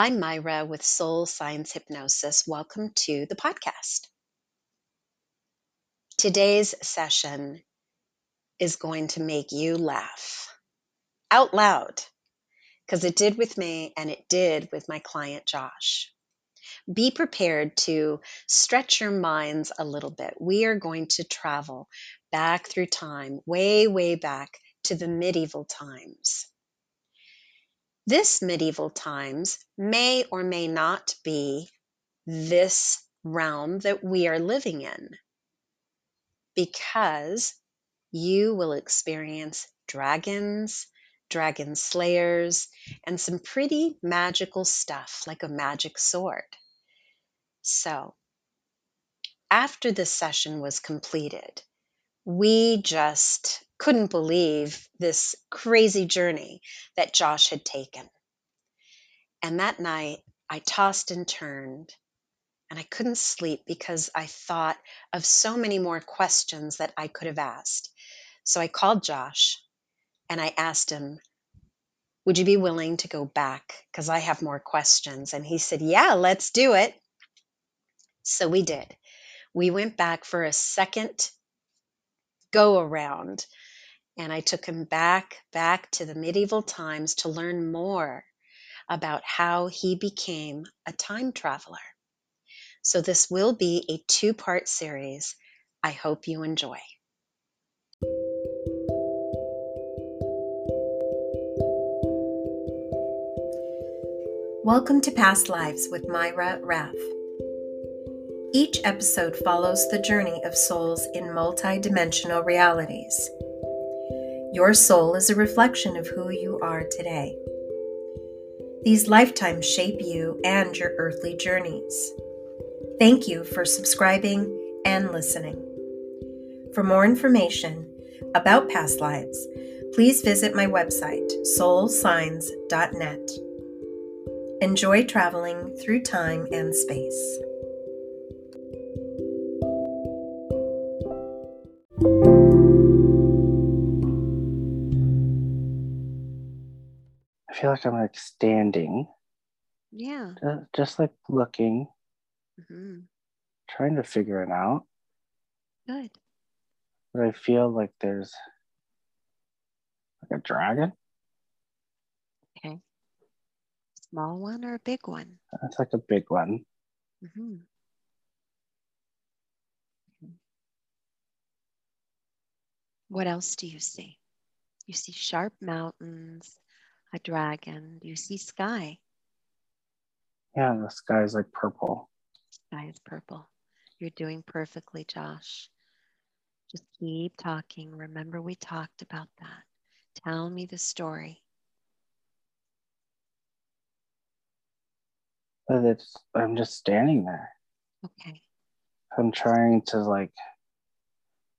I'm Mayra with Soul Signs Hypnosis. Welcome to the podcast. Today's session is going to make you laugh out loud because it did with me and it did with my client Josh. Be prepared to stretch your minds a little bit. We are going to travel back through time, way, way back to the medieval times. This medieval times may or may not be this realm that we are living in because you will experience dragons, dragon slayers, and some pretty magical stuff like a magic sword. So, after the session was completed, we just couldn't believe this crazy journey that Josh had taken. And that night, I tossed and turned, and I couldn't sleep because I thought of so many more questions that I could have asked. So I called Josh and I asked him, Would you be willing to go back? Because I have more questions. And he said, Yeah, let's do it. So we did. We went back for a second go around. And I took him back, back to the medieval times to learn more about how he became a time traveler. So, this will be a two part series. I hope you enjoy. Welcome to Past Lives with Mayra Rath. Each episode follows the journey of souls in multidimensional realities. Your soul is a reflection of who you are today. These lifetimes shape you and your earthly journeys. Thank you for subscribing and listening. For more information about past lives, please visit my website, soulsigns.net. Enjoy traveling through time and space. Feel like I'm like standing. Yeah. Just, just like looking, mm-hmm. trying to figure it out. Good. But I feel like there's like a dragon. Okay. Small one or a big one? It's like a big one. Mm-hmm. What else do you see? You see sharp mountains, a dragon. Do you see sky? Yeah, the sky is like purple. Sky is purple. You're doing perfectly, Josh. Just keep talking. Remember, we talked about that. Tell me the story. But it's, I'm just standing there. Okay. I'm trying to like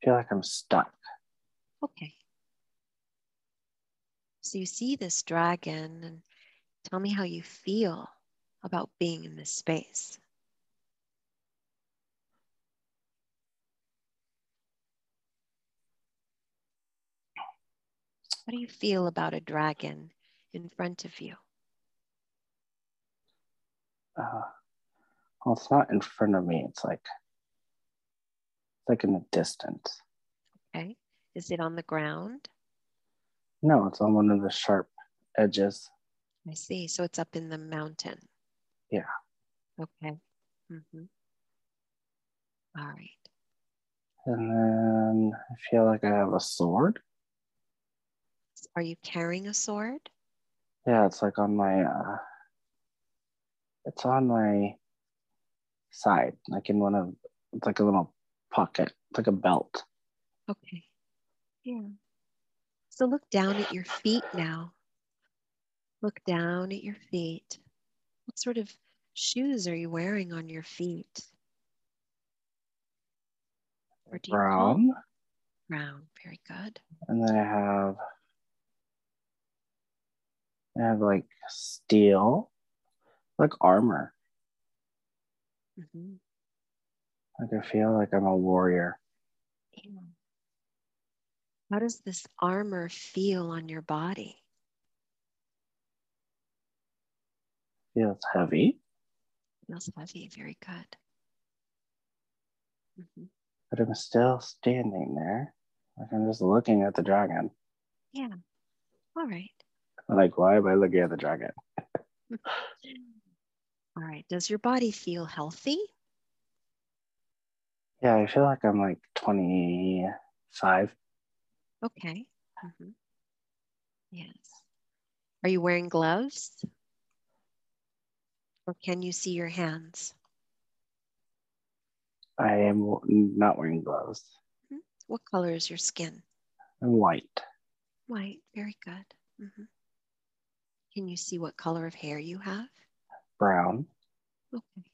feel like I'm stuck. Okay. So you see this dragon, and tell me how you feel about being in this space. What do you feel about a dragon in front of you? Uh, well, it's not in front of me. It's like, it's like in the distance. Okay. Is it on the ground? No, it's on one of the sharp edges. I see. So it's up in the mountain. Yeah. Okay. Mm-hmm. All right. And then I feel like I have a sword. Are you carrying a sword? Yeah, it's like on my uh it's on my side, like in one of it's like a little pocket, it's like a belt. Okay. Yeah. So look down at your feet now. Look down at your feet. What sort of shoes are you wearing on your feet? Or do brown. Brown, very good. And then I have I have like steel, like armor. Mm-hmm. Like I feel like I'm a warrior. Yeah. How does this armor feel on your body? Feels heavy, Feels heavy. Very good. Mhm. but I'm still standing there. Like I'm just looking at the dragon. Yeah. All right. Like, why am I looking at the dragon? All right. Does your body feel healthy? Yeah, I feel like I'm like 25. Okay. Mhm. Yes. Are you wearing gloves? Or can you see your hands? I am not wearing gloves. What color is your skin? I'm white. White. Very good. Mhm. Can you see what color of hair you have? brown. Okay.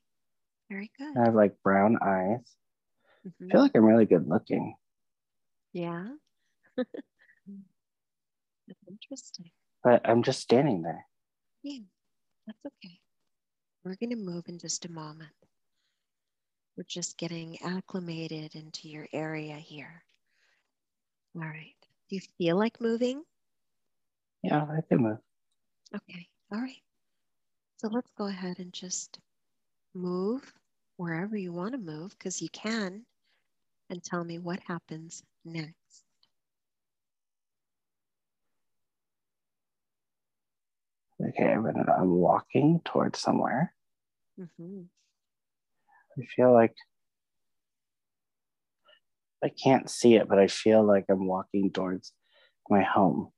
Very good. I have like brown eyes. I Mhm. feel like I'm really good looking, Yeah. That's interesting. but I'm just standing there. Yeah, that's okay. We're going to move in just a moment. We're just getting acclimated into your area here. All right. Do you feel like moving? Yeah, I can move. Okay. All right. So let's go ahead and just move wherever you want to move because you can and tell me what happens next. Okay, I'm, gonna, I'm walking towards somewhere. hmm I feel like I can't see it, but I feel like I'm walking towards my home.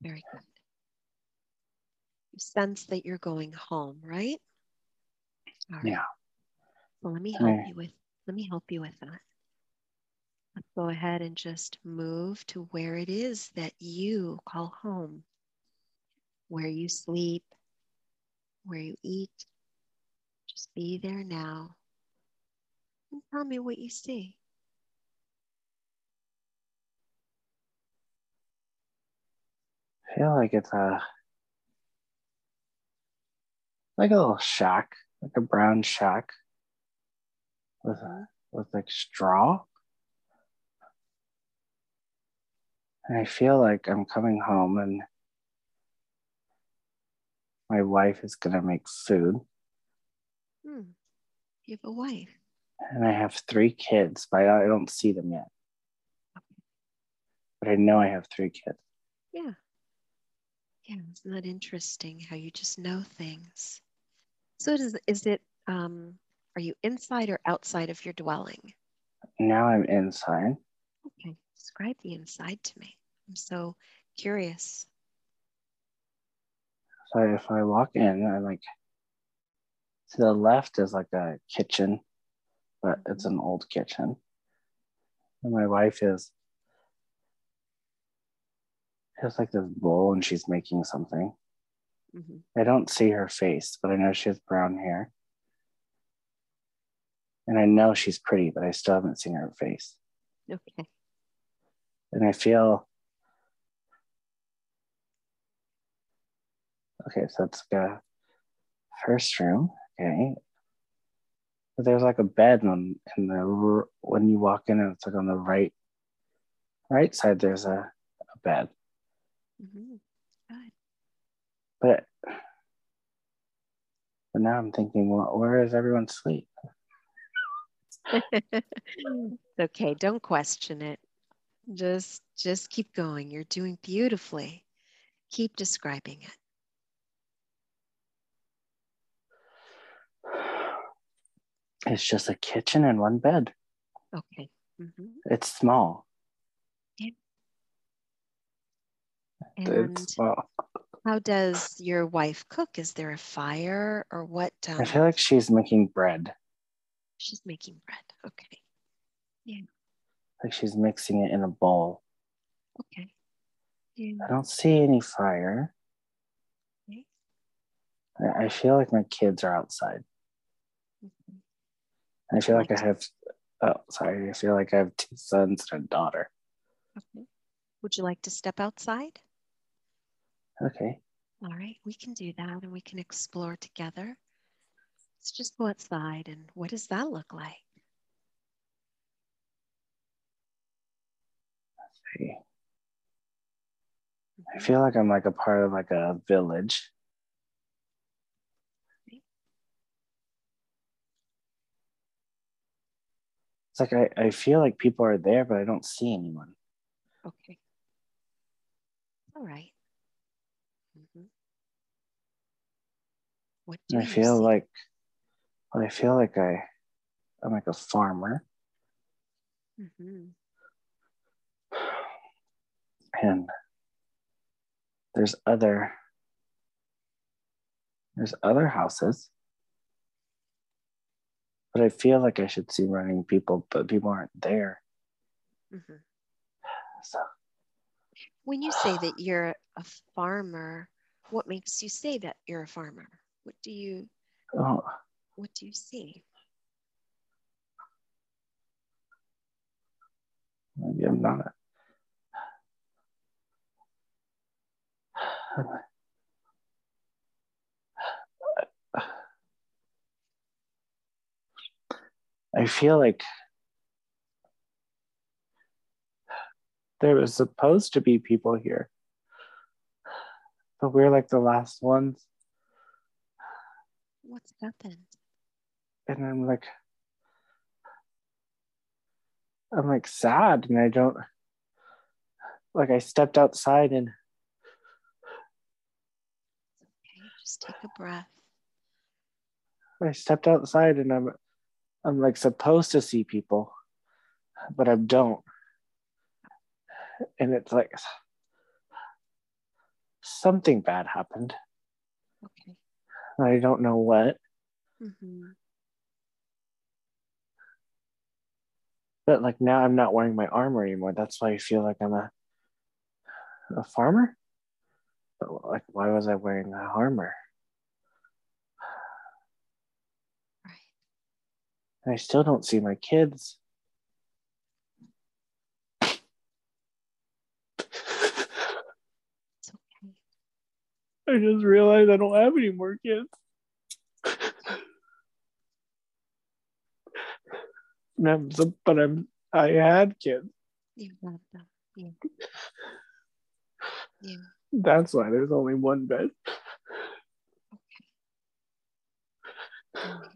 Very good. You sense that you're going home, right? Right. Yeah. So let me help you with let me help you with that. Let's go ahead and just move to where it is that you call home, where you sleep, where you eat. Just be there now. And tell me what you see. I feel like it's a like a little shack, like a brown shack with with like straw. And I feel like I'm coming home and my wife is gonna make food. Hmm. You have a wife. And I have three kids, but I don't see them yet. But I know I have three kids. Yeah. Yeah, isn't that interesting how you just know things? So is, is it, um, are you inside or outside of your dwelling? Now I'm inside. Okay, describe the inside to me. I'm so curious. So if I walk in, I like to the left is like a kitchen, but it's an old kitchen. And my wife is has like this bowl and she's making something. Mhm. I don't see her face, but I know she has brown hair. And I know she's pretty, but I still haven't seen her face. Okay. And I feel okay, so it's the first room. Okay. But there's like a bed on in the when you walk in, and it's like on the right right side. There's a, a bed, Mhm. but but now I'm thinking, well, where is everyone sleep? okay, don't question it. Just just keep going. You're doing beautifully. Keep describing it. It's just a kitchen and one bed. Okay. Mhm. It's small. And it's small. how does your wife cook? Is there a fire or what? Um, I feel like she's making bread. she's making bread. Okay. Yeah. Like she's mixing it in a bowl. Okay. Yeah. I don't see any fire. Okay. I feel like my kids are outside. I feel like I have, oh, sorry. I feel like I have two sons and a daughter. Okay. Would you like to step outside? Okay. All right, we can do that and we can explore together. Let's just go outside and what does that look like? see. I mm-hmm. feel like I'm like a part of like a village. It's like I, I feel like people are there, but I don't see anyone. Okay. All right. Mhm. What do I feel see? like I feel like I I'm like a farmer Mhm. and there's other there's other houses. But I feel like I should see running people, but people aren't there. Mhm. So When you say that you're a farmer, what makes you say that you're a farmer? What do you oh, what do you see? maybe I'm not. I feel like there was supposed to be people here, but we're like the last ones. What's happened? And I'm like, I'm like sad, and I don't like. I stepped outside and Okay, just take a breath. I stepped outside, and I'm I'm like supposed to see people, but I don't. And it's like something bad happened. Okay. I don't know what, hmm but like now I'm not wearing my armor anymore. That's why I feel like I'm a a farmer. But like, why was I wearing a armor? And I still don't see my kids. It's okay. I just realized I don't have any more kids. And I'm so- but I'm I had kids. You love them. Yeah. Yeah. That's why there's only one bed. All right.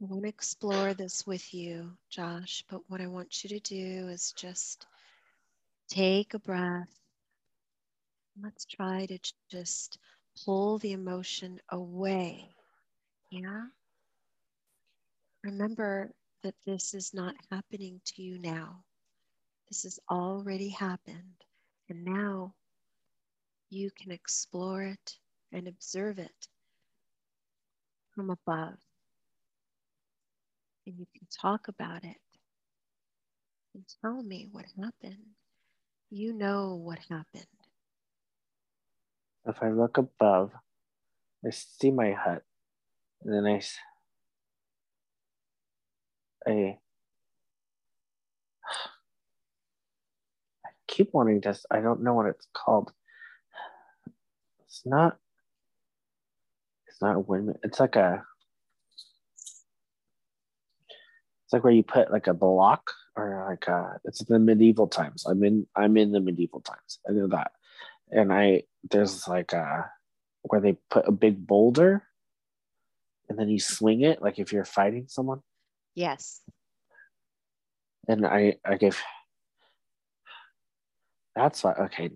I want to explore this with you, Josh, but what I want you to do is just take a breath. Let's try to just pull the emotion away. Yeah. Remember that this is not happening to you now. This has already happened. And now you can explore it and observe it from above. And you can talk about it and tell me what happened. You know what happened. If I look above, I see my hut, and then I, I, I keep wanting to. I don't know what it's called. It's not. It's not a windmill. It's like a. It's like where you put like a block or like a. It's the medieval times. I'm in. I'm in the medieval times. I know that, and I there's like a where they put a big boulder, and then you swing it like if you're fighting someone. Yes. And I I give. That's why. Okay,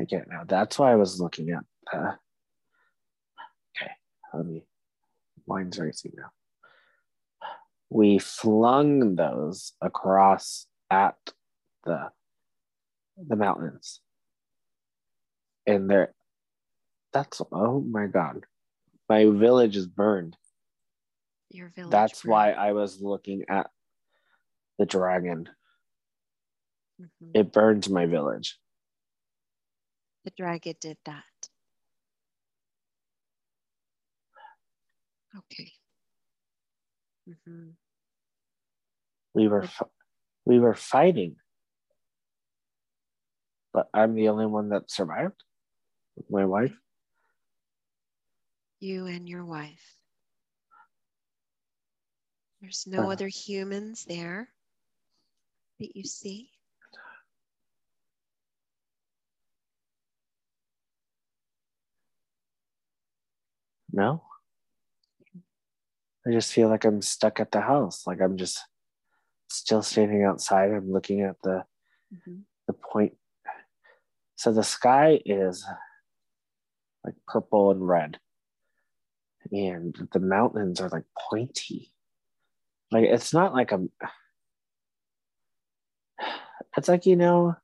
I get now. That's why I was looking at. Uh, okay, let me. Mine's racing now. We flung those across at the the mountains, and they're. That's oh my god, my village is burned. Your village. That's burned. why I was looking at the dragon. Mhm. It burned my village. The dragon did that. Okay. hmm We were we were fighting, but I'm the only one that survived. with My wife. You and your wife. There's no Uh. other humans there that you see. No. I just feel like I'm stuck at the house. Like I'm just still standing outside. I'm looking at the mm-hmm. the point. So the sky is like purple and red. And the mountains are like pointy. Like it's not like a it's like you know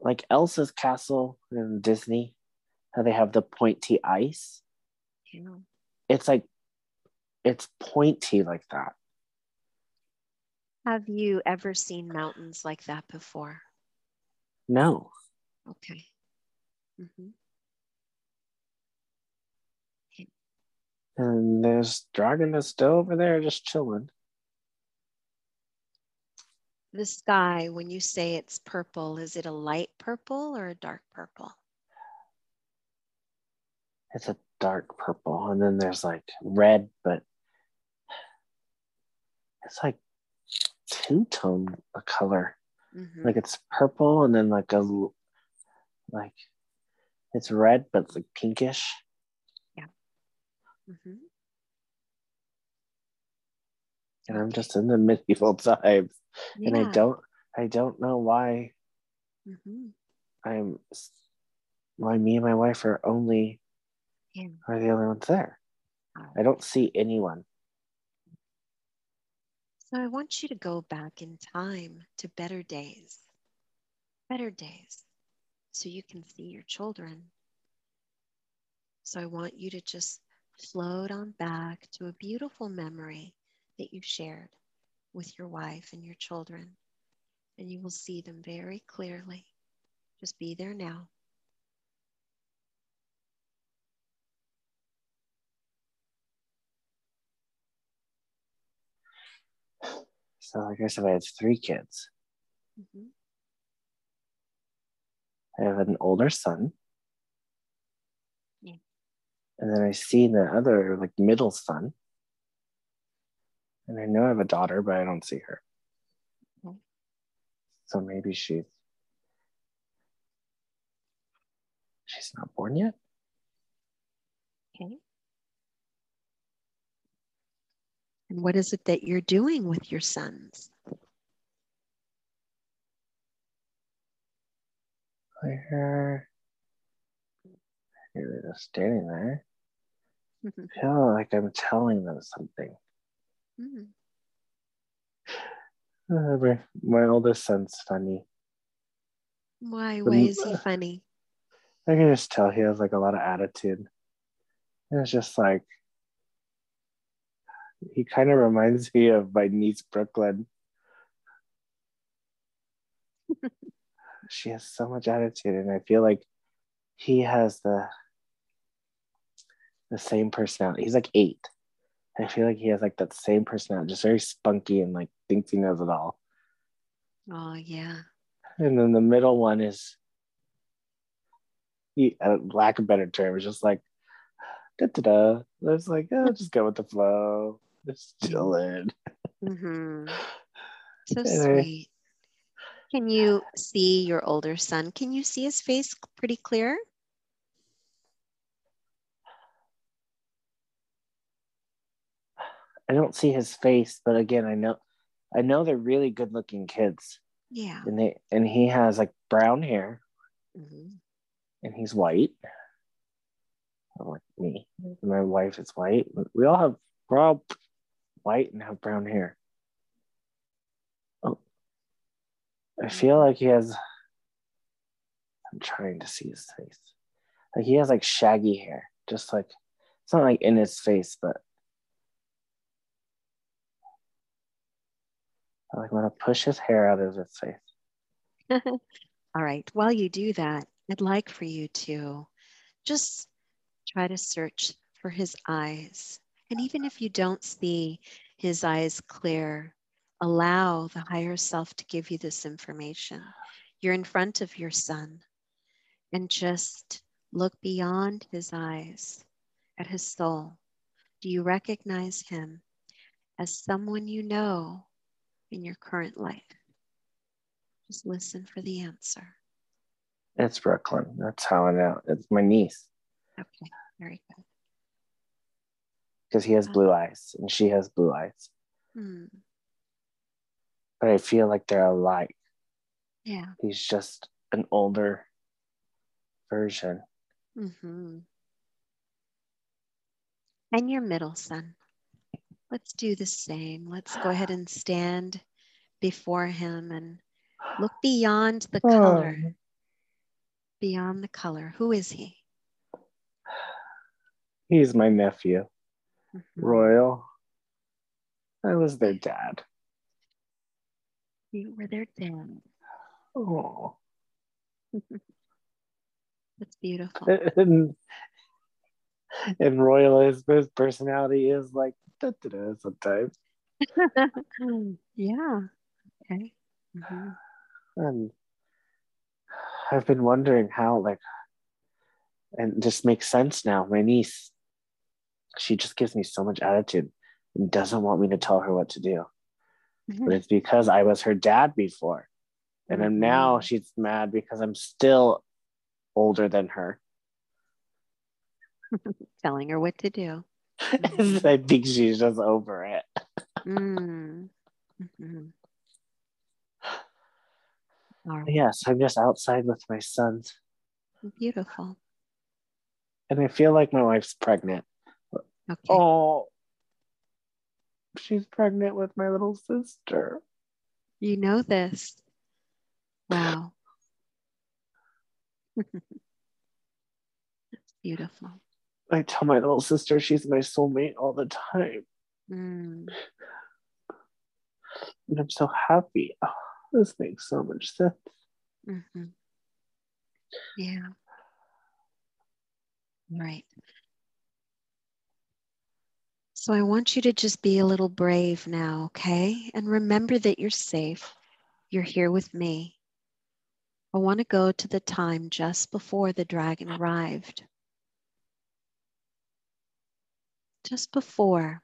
like Elsa's castle in Disney, how they have the pointy ice. Yeah. It's like it's pointy like that. Have you ever seen mountains like that before? No. Okay. Mm-hmm. And there's dragon that's still over there just chilling. The sky, when you say it's purple, is it a light purple or a dark purple? It's a dark purple. And then there's like red, but it's like two tone a color. Mm-hmm. Like it's purple and then like a like it's red but like pinkish. Yeah. Mm-hmm. And I'm just in the medieval times, yeah. and I don't I don't know why. Mm-hmm. I'm why me and my wife are only yeah. are the only ones there. I don't see anyone. So I want you to go back in time to better days, better days, so you can see your children. So I want you to just float on back to a beautiful memory that you shared with your wife and your children, and you will see them very clearly. Just be there now. So, like I said, I had three kids. Mm-hmm. I have an older son. Yeah. And then I see the other, like, middle son. And I know I have a daughter, but I don't see her. Okay. So maybe she's she's not born yet. Okay. And what is it that you're doing with your sons? They're, they're just standing there. I feel like I'm telling them something. Mm. Uh, my, my oldest son's funny. Why? Why is he funny? I can just tell he has like a lot of attitude. It's just like he kind of reminds me of my niece Brooklyn. she has so much attitude, and I feel like he has the the same personality. He's like eight. I feel like he has like that same personality, just very spunky and like thinks he knows it all. Oh yeah. And then the middle one is, he, uh, lack of better term, is just like, da da da. It's like, oh, just go with the flow. Just chilling. Mm-hmm. So sweet. Can you see your older son? Can you see his face pretty clear? I don't see his face, but again, I know I know they're really good looking kids. Yeah. And they and he has like brown hair. Mm-hmm. And he's white. Like me. My wife is white. We all have we're all white and have brown hair. Oh. I hmm. feel like he has I'm trying to see his face. Like he has like shaggy hair. Just like it's not like in his face, but I like want to push his hair out of his face. All right. While you do that, I'd like for you to just try to search for his eyes. And even if you don't see his eyes clear, allow the higher self to give you this information. You're in front of your son and just look beyond his eyes at his soul. Do you recognize him as someone you know in your current life? Just listen for the answer. It's Brooklyn. That's how I know. It's my niece. Okay, very good. Because he has blue eyes and she has blue eyes. Mm. But I feel like they're alike. Yeah. He's just an older version. Mm-hmm. And your middle son. Let's do the same. Let's go ahead and stand before him and look beyond the color. Oh. Beyond the color. Who is he? He's my nephew, Mhm. Royal. I was their dad. You were their dad. Oh. That's beautiful. And, and Royal is his personality is like da, da, da, sometimes. yeah. Okay. Mhm. And I've been wondering how like and just makes sense now. My niece, she just gives me so much attitude and doesn't want me to tell her what to do. But it's because I was her dad before. And then now Mhm. she's mad because I'm still older than her. Telling her what to do. I think she's just over it. Mm. Mhm. All right. Yes, I'm just outside with my sons. Beautiful. And I feel like my wife's pregnant. Okay. Oh, she's pregnant with my little sister. You know this. Wow. That's beautiful. I tell my little sister she's my soulmate all the time. Mm. And I'm so happy. Oh, this makes so much sense. hmm Yeah. Right. So I want you to just be a little brave now, okay? And remember that you're safe. You're here with me. I want to go to the time just before the dragon arrived. Just before.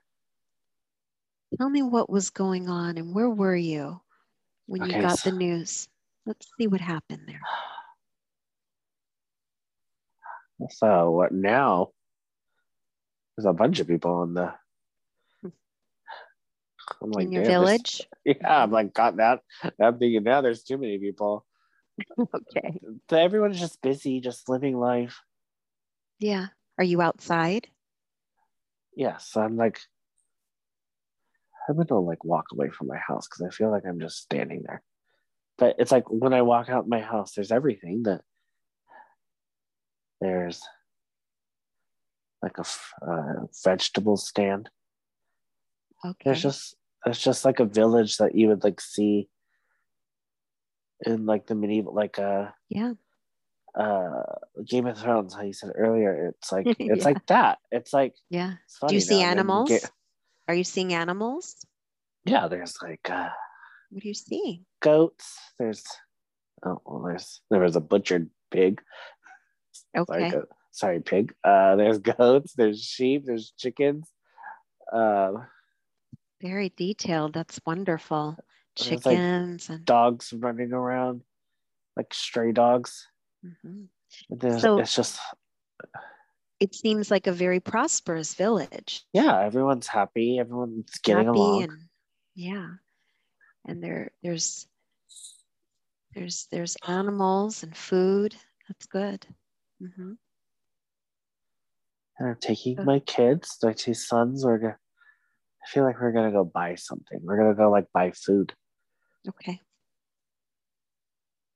Tell me what was going on and where were you when you got so- the news? Let's see what happened there. So what now? There's a bunch of people in the. I'm like, In your "Damn, this- village? Yeah, I'm like, God, that I'm thinking now there's too many people. Okay. Everyone's just busy, just living life. Yeah. Are you outside? Yes, I'm like, I'm gonna like walk away from my house because I feel like I'm just standing there. But it's like when I walk out my house, there's everything that there's like a uh, vegetable stand. Okay. There's just it's just like a village that you would like see in like the medieval like uh yeah. uh Game of Thrones, how you said earlier. It's like it's Yeah. like that. It's like Yeah. it's Do you see now, animals? get- Are you seeing animals? yeah, there's like uh What do you see? goats. There's oh well, there's there was a butchered pig. Sorry, Okay. goat. sorry, pig. Uh, there's goats. There's sheep. There's chickens. Uh, Very detailed. That's wonderful. There's, like, Chickens and dogs running around, like stray dogs. Mhm. So- it's just it seems like a very prosperous village. yeah, everyone's happy. Everyone's getting Happy along. and yeah. And there there's there's there's animals and food. That's good. hmm And I'm taking my kids, my two sons. Gonna. I feel like we're gonna go buy something. We're gonna go like buy food. Okay.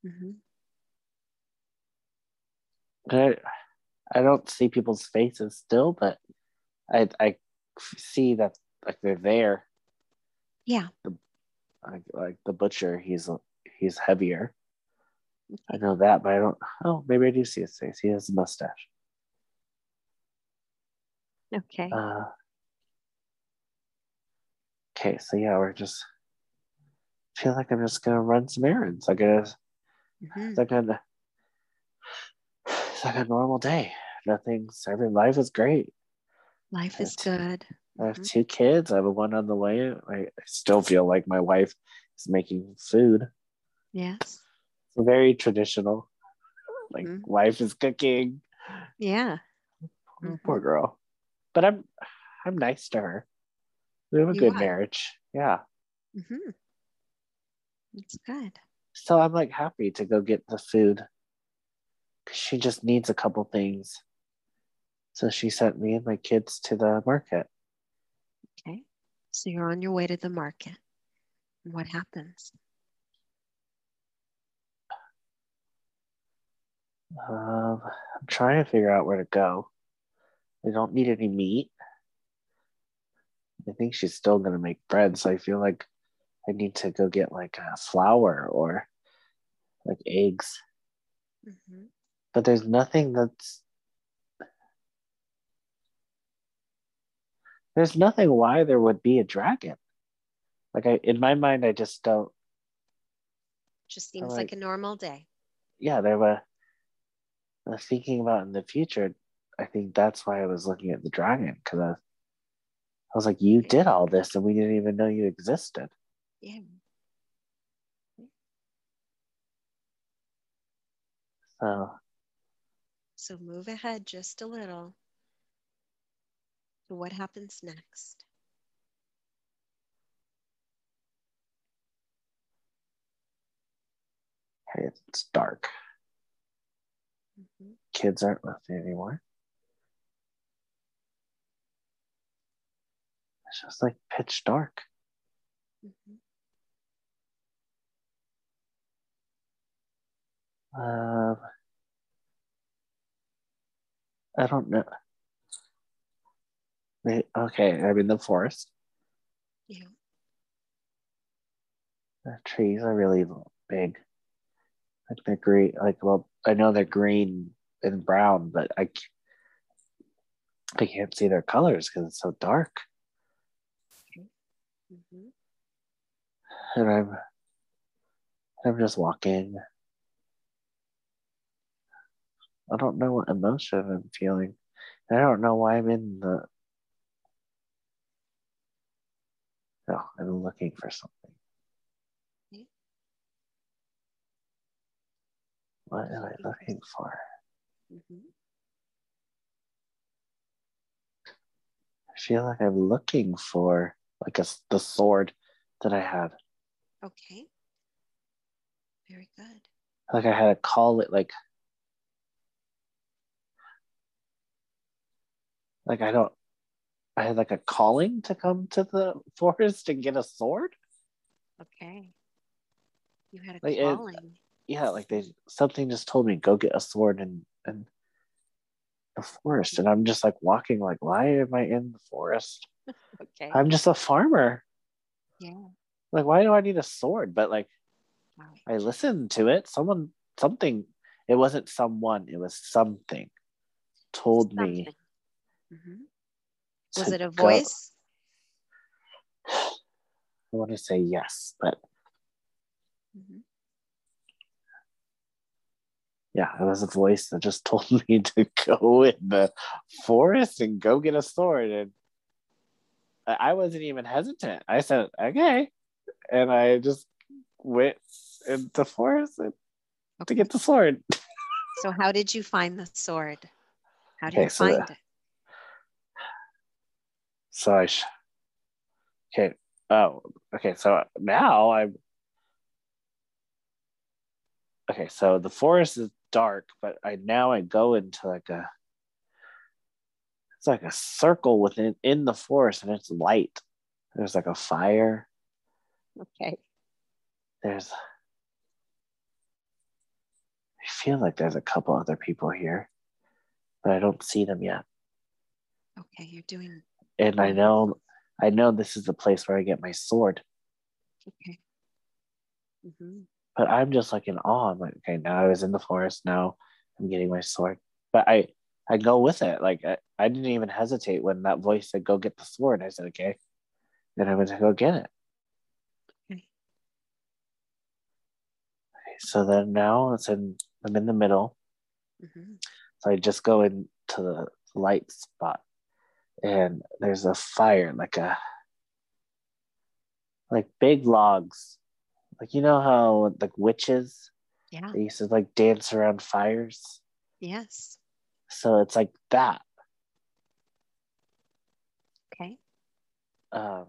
hmm I, I don't see people's faces still, but I I see that like they're there. Yeah. Like like the butcher, he's he's heavier. I know that, but I don't. Oh, maybe I do see his face. He has a mustache. Okay. Uh, okay, so yeah, we're just. feel like I'm just gonna run some errands. I guess Mhm. it's like a it's like a normal day. Nothing's every life is great. Life is Right. good. I have Mhm. two kids. I have one on the way. I, I still feel like my wife is making food. Yes. It's very traditional. Like Mhm. wife is cooking. Yeah. Oh, Poor girl. But I'm I'm nice to her. We have a good marriage. Yeah. Mm-hmm. That's good. So I'm like happy to go get the food. She just needs a couple things. So she sent me and my kids to the market. Okay. So you're on your way to the market. What happens? Um, I'm trying to figure out where to go. I don't need any meat. I think she's still gonna make bread, so I feel like I need to go get like a flour or like eggs. Mm-hmm. But there's nothing that's there's nothing why there would be a dragon. Like I in my mind, I just don't. Just seems like- like a normal day. Yeah, there were. I was thinking about in the future. I think that's why I was looking at the dragon because I, I was like, you did all this and we didn't even know you existed. Yeah. So So move ahead just a little. So what happens next? hey, it's dark. Mhm. Kids aren't with me anymore. It's just like pitch dark. Mhm. Um, I don't know. They, okay, I'm in the forest. Yeah. The trees are really big. Like they're green. Like well, I know they're green and brown, but I I can't see their colors because it's so dark. Mhm. And I'm I'm just walking. I don't know what emotion I'm feeling. I don't know why I'm in the. No, I'm looking for something. Okay. What am I looking for? Mhm. I feel like I'm looking for like a the sword that I had. Okay. Very good. Like I had a call it like like I don't I had like a calling to come to the forest and get a sword. Okay. You had a Like, it- calling. Yeah, like they something just told me go get a sword and and the forest, and I'm just like walking like why am I in the forest? Okay. I'm just a farmer. yeah. Like why do I need a sword? But like Wow. I listened to it. Someone something. It wasn't someone. It was something told me. Something. Mhm. Was it a go- voice? I want to say yes, but Mhm. yeah, it was a voice that just told me to go in the forest and go get a sword. And I wasn't even hesitant. I said, okay. And I just went into the forest and- to get the sword. So how did you find the sword? How did Okay, you so the- find it? So I, sh- okay. Oh, okay. So now I'm, okay. So the forest is dark, but I now I go into like a, it's like a circle within in the forest and it's light. There's like a fire. Okay. There's, I feel like there's a couple other people here, but I don't see them yet. Okay. You're doing And I know, I know this is the place where I get my sword. okay. hmm but I'm just like in awe. I'm like, okay, now I was in the forest. Now I'm getting my sword. But I, I go with it. Like I, I didn't even hesitate when that voice said, "Go get the sword." I said, "Okay," and I went to go get it. Okay. So then now it's in. I'm in the middle. hmm So I just go into the light spot, and there's a fire, like a, like big logs, like you know how like witches Yeah. they used to like dance around fires. Yes. So it's like that. Okay. Um,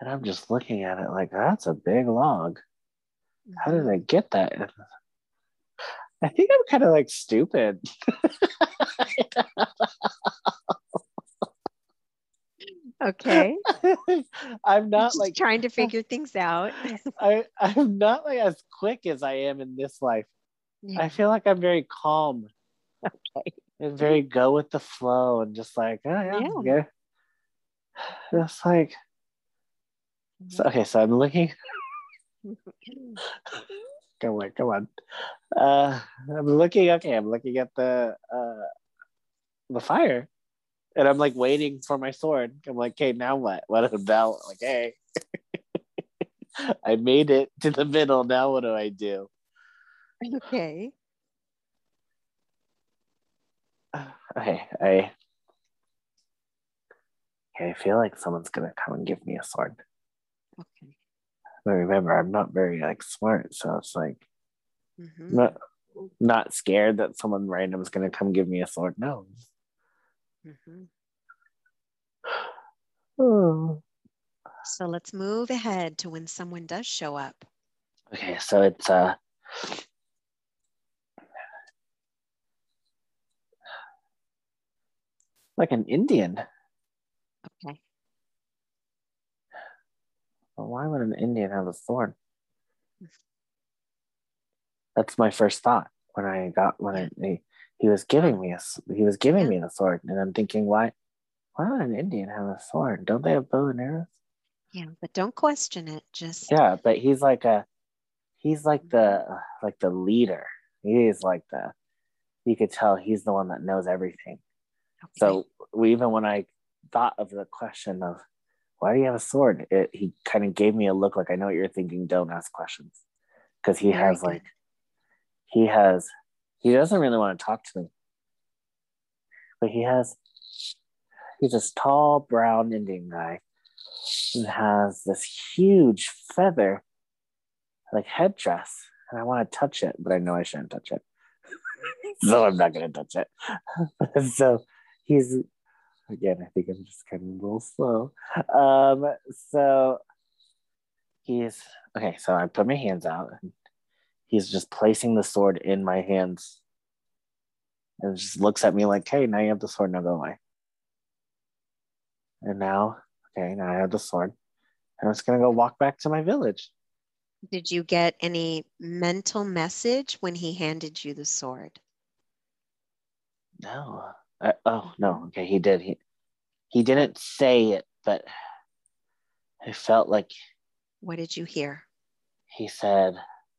and I'm just looking at it like that's a big log. How did I get that? I think I'm kind of like stupid. Okay. I'm not like trying to figure things out. I I'm not like as quick as I am in this life. Yeah. I feel like I'm very calm Okay. and very go with the flow and just like oh yeah, Yeah. yeah. It's like so, okay, so I'm looking. Come on, come on. Uh, I'm looking. Okay, I'm looking at the uh, the fire, and I'm like waiting for my sword. I'm like, okay, now what? What about? Like, hey, I made it to the middle. Now what do I do? Okay. Okay, I. Okay, I feel like someone's gonna come and give me a sword. Okay. But remember, I'm not very like smart, so it's like Mhm. not not scared that someone random is gonna come give me a sword. No. Mhm. Oh. So let's move ahead to when someone does show up. Okay, so it's uh like an Indian. Okay. Well, why would an Indian have a sword? That's my first thought when I got when I he, he was giving me a, he was giving me the sword, and I'm thinking, why why would an Indian have a sword? Don't they have bow and arrows? Yeah, but don't question it. Just Yeah, but he's like a he's like the like the leader. He is like the you could tell he's the one that knows everything. So we, even when I thought of the question of why do you have a sword, it, he kind of gave me a look like I know what you're thinking. Don't ask questions because he Very has good. like he has he doesn't really want to talk to me, but he has he's this tall brown Indian guy and has this huge feather like headdress, and I want to touch it, but I know I shouldn't touch it, so I'm not gonna touch it. so he's again, I think I'm just kind of a little slow. Um, so he's okay. So I put my hands out. And he's just placing the sword in my hands, and just looks at me like, "Hey, now you have the sword. Now go away." And now, okay, now I have the sword. And I'm just gonna go walk back to my village. Did you get any mental message when he handed you the sword? No. I, oh no. Okay, he did. He he didn't say it, but I felt like What did you hear? he said,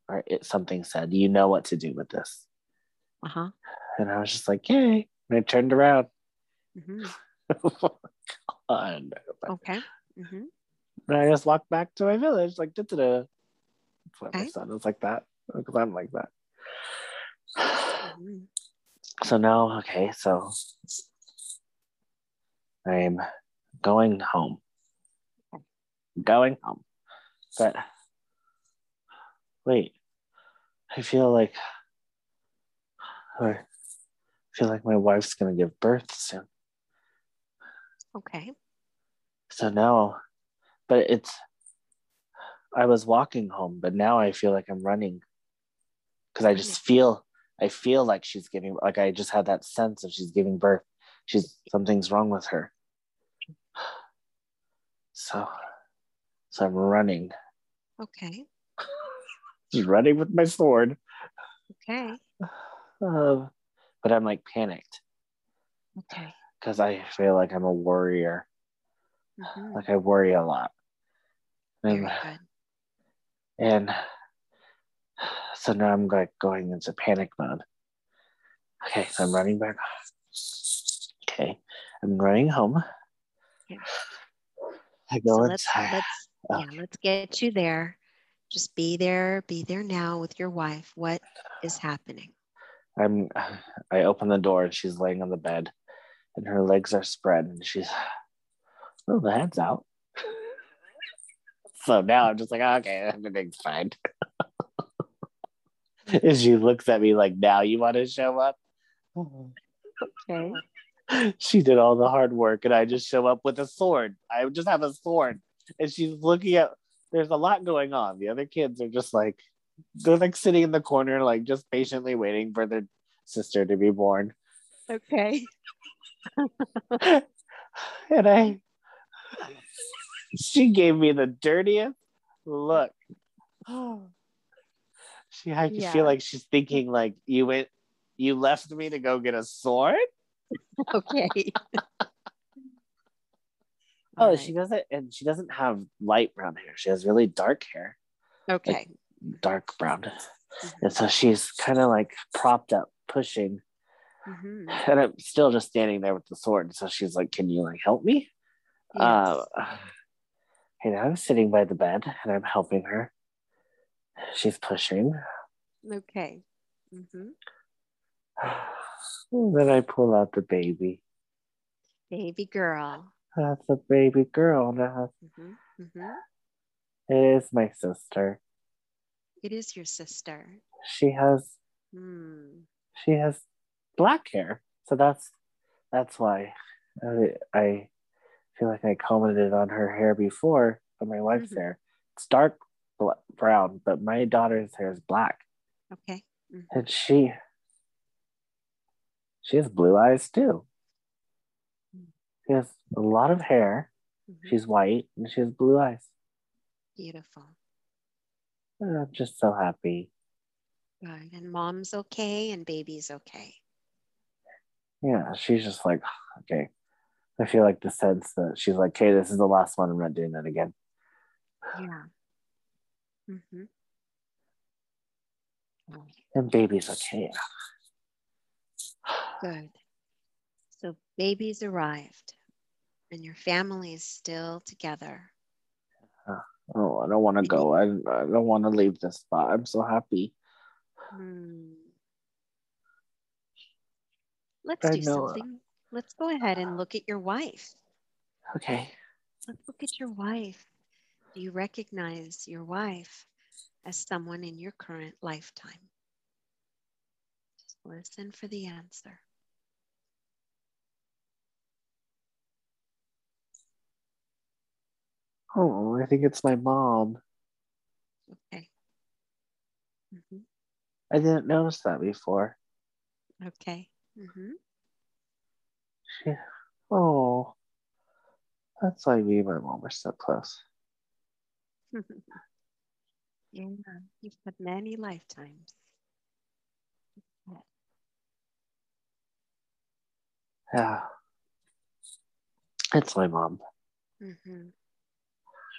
or it, something said, "You know what to do with this." Uh huh. And I was just like, "Yay!" And I turned around. hmm and Okay. hmm I just walked back to my village, like da da da. That's why my son is like that because I'm like that. hmm So now, okay, so I'm going home. Going home. But wait, I feel like I feel like my wife's gonna give birth soon. Okay. So now, but it's I was walking home, but now I feel like I'm running because I just feel I feel like she's giving like I just had that sense of she's giving birth. She's something's wrong with her. So so I'm running. Okay. Just running with my sword. Okay. Uh, but I'm like panicked Okay. because I feel like I'm a warrior. hmm Like I worry a lot. Very And, good. and so now I'm like going into panic mode. Okay, so I'm running back. Okay, I'm running home. Yeah. I go So let's inside. let's Oh. yeah, let's get you there. Just be there, be there now with your wife. What is happening? I'm I open the door and she's laying on the bed and her legs are spread and she's oh the head's out. so now I'm just like, okay, everything's fine. and she looks at me like, now you want to show up? Okay. she did all the hard work and I just show up with a sword. I just have a sword. And she's looking at there's a lot going on. The other kids are just like they're like sitting in the corner, like just patiently waiting for their sister to be born. Okay. and I she gave me the dirtiest look. Oh, she I Yeah. feel like she's thinking like you went you left me to go get a sword? Okay. Oh, All she doesn't and she doesn't have light brown hair. She has really dark hair. Okay. dark brown. And so she's kind of like propped up, pushing, Mhm. and I'm still just standing there with the sword. So she's like, Can you like help me? Yes. Uh, and I'm sitting by the bed and I'm helping her. She's pushing. okay. hmm then I pull out the baby. Baby girl. That's a baby girl now. hmm hmm It is my sister. It is your sister. She has Hmm. she has black hair. So that's that's why I, I feel like I commented on her hair before, on my wife's Mhm. hair. It's dark bl- brown, but my daughter's hair is black, Okay. Mhm. and she she has blue eyes too. She has a lot of hair. Mhm. She's white and she has blue eyes. Beautiful. And I'm just so happy. Good. And mom's okay and baby's okay. Yeah, she's just like, okay. I feel like the sense that she's like, okay, this is the last one. I'm not doing that again. Yeah. Hmm And baby's okay. Good. So baby's arrived and your family is still together. Oh, I don't want to go. I, I don't want to leave this spot. I'm so happy. Hmm. Let's I do know. something. Let's go ahead and look at your wife. Okay. Let's look at your wife. You recognize your wife as someone in your current lifetime? Just listen for the answer. Oh, I think it's my mom. Okay. hmm I didn't notice that before. Okay. hmm She, oh, that's why me and my mom are so close. yeah, you've had many lifetimes. Yeah. It's my mom. Mm-hmm.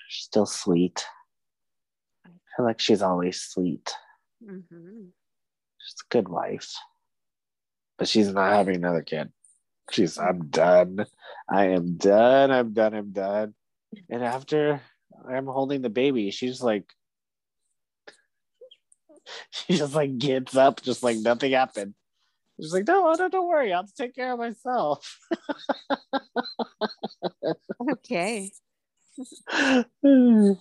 She's still sweet. I feel like she's always sweet. hmm She's a good wife. But she's not having another kid. She's, I'm done. I am done. I'm done. I'm done. And after I'm holding the baby, she's like, she just like gets up, just like nothing happened. She's like, no, no, don't worry. I'll take care of myself. Okay. and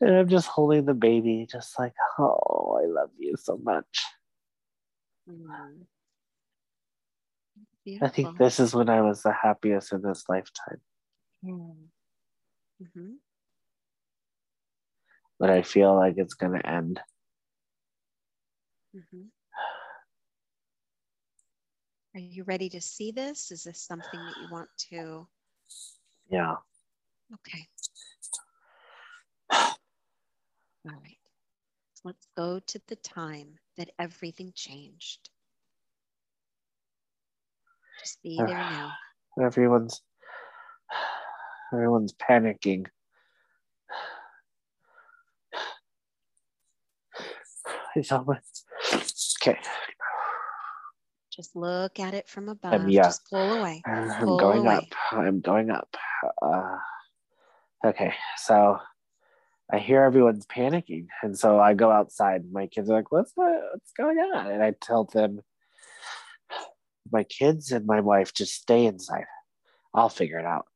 I'm just holding the baby, just like, oh, I love you so much. Mm. I think this is when I was the happiest in this lifetime. hmm But I feel like it's going to end. hmm Are you ready to see this? Is this something that you want to? Yeah. Okay. All right. So let's go to the time that everything changed. Just be there now. Everyone's everyone's panicking. It's almost okay. Just look at it from above. Um, yeah. Just pull away. I'm Pull going away. up. I'm going up. Uh, okay, so I hear everyone's panicking, and so I go outside. My kids are like, "What's what's going on?" And I tell them, "My kids and my wife just stay inside. I'll figure it out."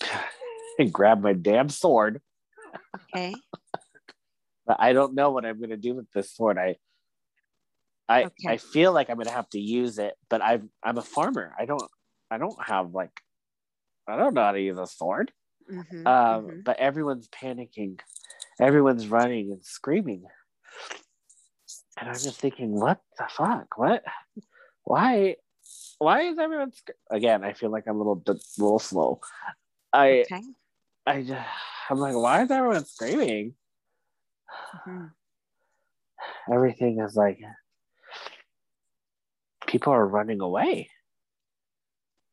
And grab my damn sword, Okay. But I don't know what I'm gonna do with this sword. I I Okay. I feel like I'm gonna have to use it, but I've I'm a farmer. I don't I don't have like I don't know how to use a sword. Mhm, Um, mhm. but everyone's panicking, everyone's running and screaming, and I'm just thinking, what the fuck? What? Why? Why is everyone sc- again? I feel like I'm a little little slow. I Okay. I just I'm like, why is everyone screaming? Mhm. Everything is like people are running away.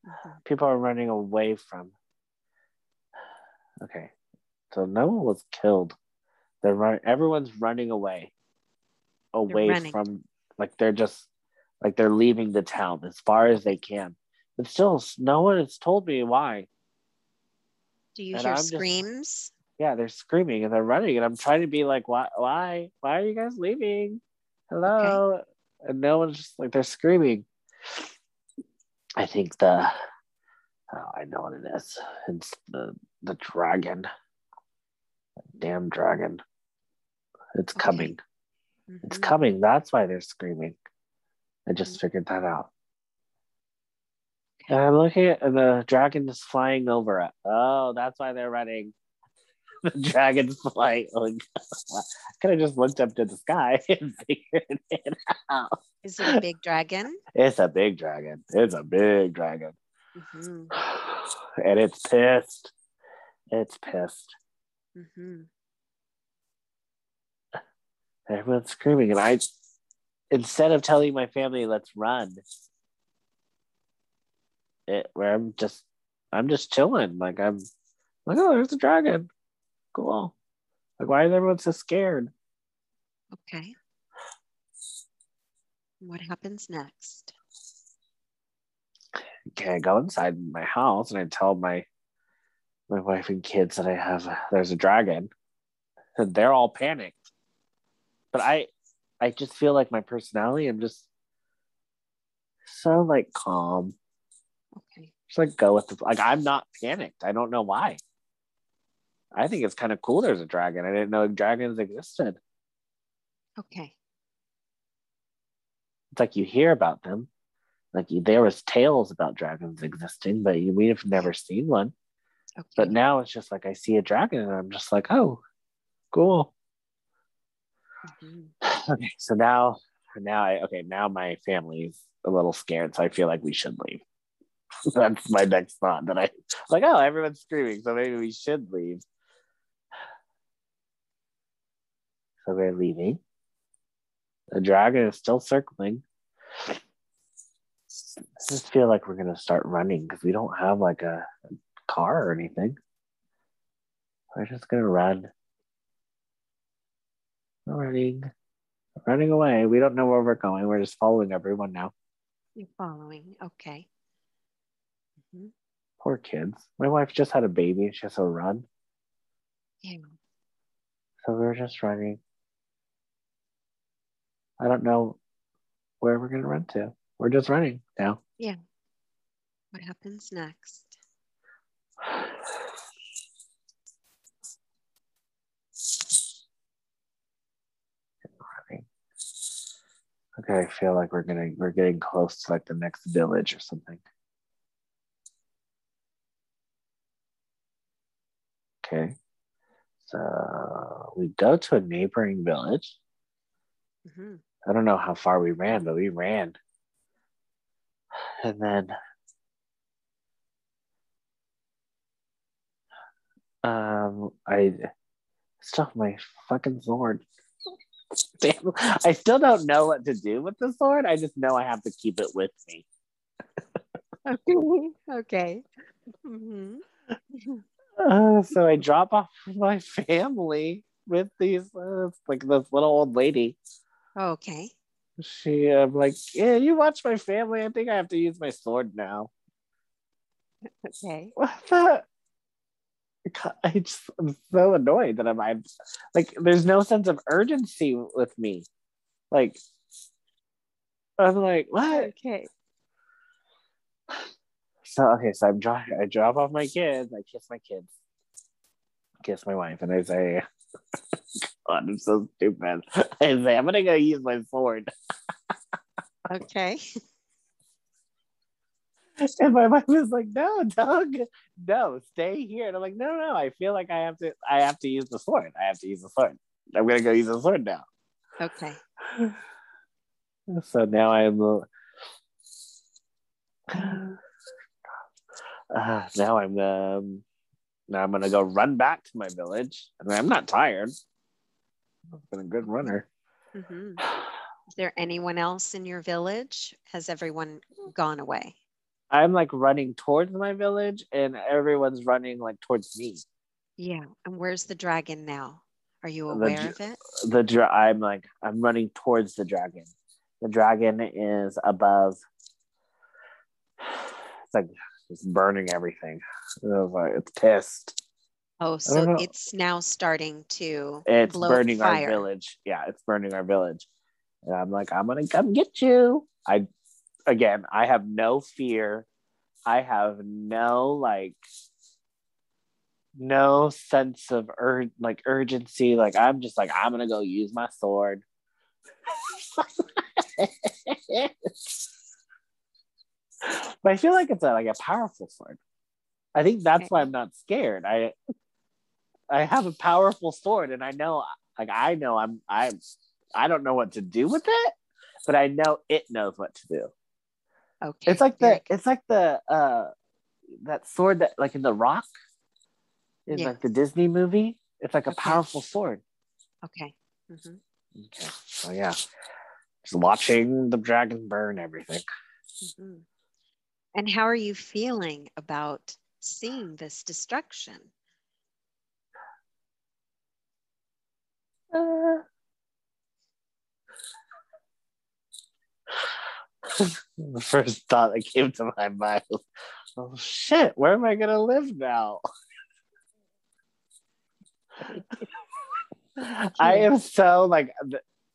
Mhm. People are running away from. Okay, so no one was killed. They're run. Everyone's running away, away running. from like they're just like they're leaving the town as far as they can. But still, no one has told me why. Do you And hear I'm just- screams? Yeah, they're screaming and they're running, and I'm trying to be like, why, why, why are you guys leaving? Hello, and no one's just like they're screaming. I think the, oh, I know what it is. It's the the dragon, damn dragon. It's Okay. coming. It's Mhm. coming. That's why they're screaming. I just figured that out. And I'm looking at and the dragon is flying over it. Oh, that's why they're running. The dragon's flying. Oh, I could have just looked up to the sky and figured it out. Is it a big dragon? It's a big dragon. It's a big dragon. Mhm. And it's pissed. It's pissed. Mhm. Everyone's screaming. And I, instead of telling my family, let's run, it, where I'm just, I'm just chilling. Like, I'm like, oh, there's a dragon. Cool. Like, why is everyone so scared? Okay. What happens next? Okay, I go inside my house and I tell my my wife and kids that I have there's a dragon, and they're all panicked. But I, I just feel like my personality. I'm just so like calm. Okay. Just like go with the like. I'm not panicked. I don't know why. I think it's kind of cool. There's a dragon. I didn't know dragons existed. Okay. It's like you hear about them. Like you, there was tales about dragons existing, but you, we've never seen one. Okay. But now it's just like I see a dragon and I'm just like, oh, cool. Mhm. Okay, so now, now I okay, now my family's a little scared, so I feel like we should leave. That's my next thought. That I like, oh, everyone's screaming, so maybe we should leave. So we're leaving. The dragon is still circling. I just feel like we're gonna start running because we don't have like a, a car or anything. We're just gonna run. We're running, running away. We don't know where we're going. We're just following everyone now. You're following. Okay. Mhm. Poor kids. My wife just had a baby and she has to run. Yeah. So we're just running. I don't know where we're gonna run to. We're just running now. Yeah. What happens next? Okay, I feel like we're gonna we're getting close to like the next village or something. Okay. So we go to a neighboring village. hmm I don't know how far we ran, but we ran. And then um I still my fucking sword. Damn, I still don't know what to do with the sword. I just know I have to keep it with me. Okay. Okay. hmm Uh, so I drop off my family with these uh, like this little old lady. Oh, okay. She I'm like, yeah, you watch my family. I think I have to use my sword now. Okay. What the? I just I'm so annoyed that I'm, I'm like, there's no sense of urgency with me. Like, I'm like, what? Okay. So okay, so I'm dro- I drop off my kids. I kiss my kids, kiss my wife, and I say, "God, I'm so stupid." I say, "I'm gonna go use my sword." Okay. And my wife was like, "No, Doug, no, stay here." And I'm like, "No, no, I feel like I have to. I have to use the sword. I have to use the sword. I'm gonna go use the sword now." Okay. So now I'm. Uh, uh, now I'm. Um, now I'm gonna go run back to my village. I mean, I'm not tired. I've been a good runner. hmm Is there anyone else in your village? Has everyone gone away? I'm like running towards my village, and everyone's running like towards me. Yeah. And where's the dragon now? Are you aware dra- of it? the dra- I'm like I'm running towards the dragon. The dragon is above. It's like it's burning everything. It was like it's pissed. Oh, so it's now starting to It's blow burning fire. our village. Yeah, it's burning our village. And I'm like, I'm gonna come get you. I again, I have no fear. I have no like no sense of ur- like urgency. Like I'm just like I'm gonna go use my sword. but I feel like it's a, like a powerful sword. I think that's why I'm not scared. I I have a powerful sword, and I know like I know I'm I'm I don't know what to do with it, but I know it knows what to do. Okay. It's like the it's like the uh that sword that like in the rock in Yeah. like the Disney movie. It's like a Okay. powerful sword. Okay. hmm Okay. So yeah. Just watching the dragon burn everything. hmm And how are you feeling about seeing this destruction? Uh, the first thought that came to my mind was, oh shit, where am I gonna live now? I am so like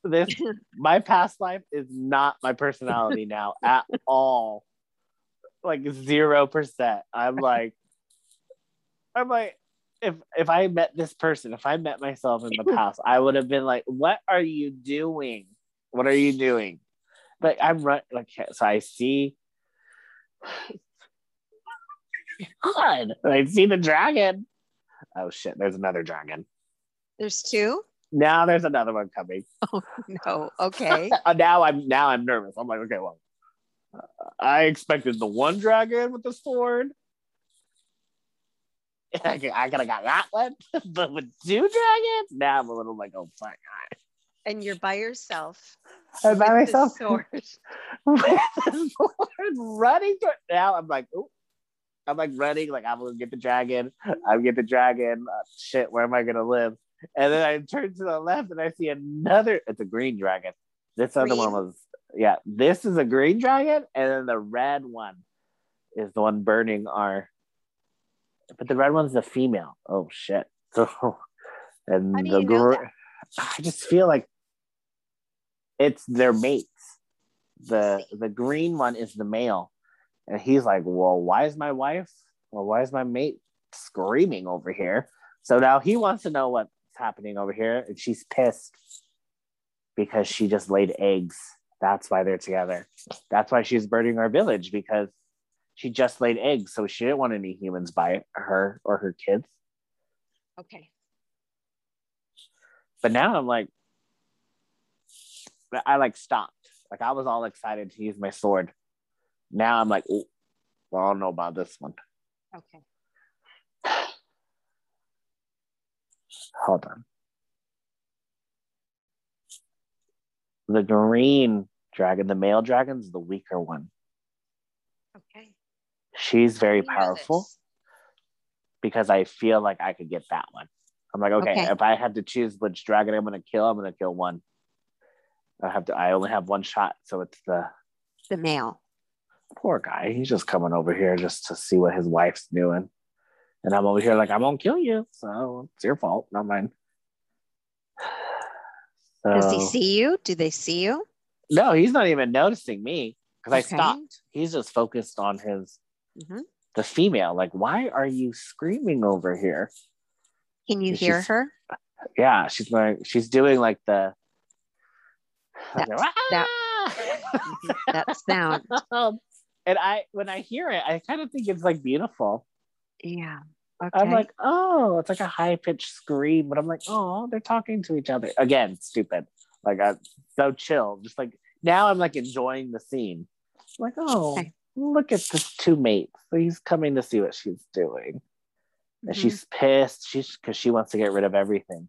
this. My past life is not my personality now at all. Like zero percent. I'm like, I'm like, if if I met this person, if I met myself in the past, I would have been like, what are you doing? What are you doing? But I'm right. Like so, I see. God, I see the dragon. Oh shit! There's another dragon. There's two? Now there's another one coming. Oh, no. Okay. Uh, now I'm now I'm nervous. I'm like, okay, well, uh, I expected the one dragon with the sword. I, could have got that one, but with two dragons, now I'm a little like, oh fuck. and you're by yourself. I'm by myself. sword. with the sword running toward. Now I'm like, oh, I'm like running, like I'm gonna get the dragon. I'm get the dragon. Uh, shit, where am I gonna live? And then I turn to the left and I see another. It's a green dragon. This other one was yeah. This is a green dragon, and then the red one is the one burning our. But the red one's the female. Oh shit! So, and the you know gr- that? I just feel like it's their mates. The the green one is the male, and he's like, "Well, why is my wife or why is my mate screaming over here?" So now he wants to know what's happening over here, and she's pissed because she just laid eggs. That's why they're together. That's why she's burning our village because she just laid eggs, so she didn't want any humans by her or her kids. Okay. But now I'm like, I like stopped. Like I was all excited to use my sword. Now I'm like, well, I don't know about this one. Okay. Hold on. The green dragon, the male dragon's the weaker one. Okay. She's very powerful because I feel like I could get that one. I'm like, okay, Okay. if I had to choose which dragon I'm gonna kill, I'm gonna kill one. I have to. I only have one shot, so it's the The male. poor guy. He's just coming over here just to see what his wife's doing. And I'm over here like, I'm gonna kill you. So it's your fault, not mine. Does he see you? Do they see you? No, he's not even noticing me because I stopped. He's just focused on his hmm the female. Like, why are you screaming over here? Can you Yeah, hear her? Yeah, she's like she's doing like the like that- "Ah!" that sound. and I when I hear it, I kind of think it's like beautiful. Yeah. Okay. I'm like, oh, it's like a high pitched scream, but I'm like, oh, they're talking to each other again. Stupid. Like I'm so chill. Just like now, I'm like enjoying the scene. I'm like, oh, Okay. Look at this two mates. So He's coming to see what she's doing, and Mhm. she's pissed. She's because she wants to get rid of everything.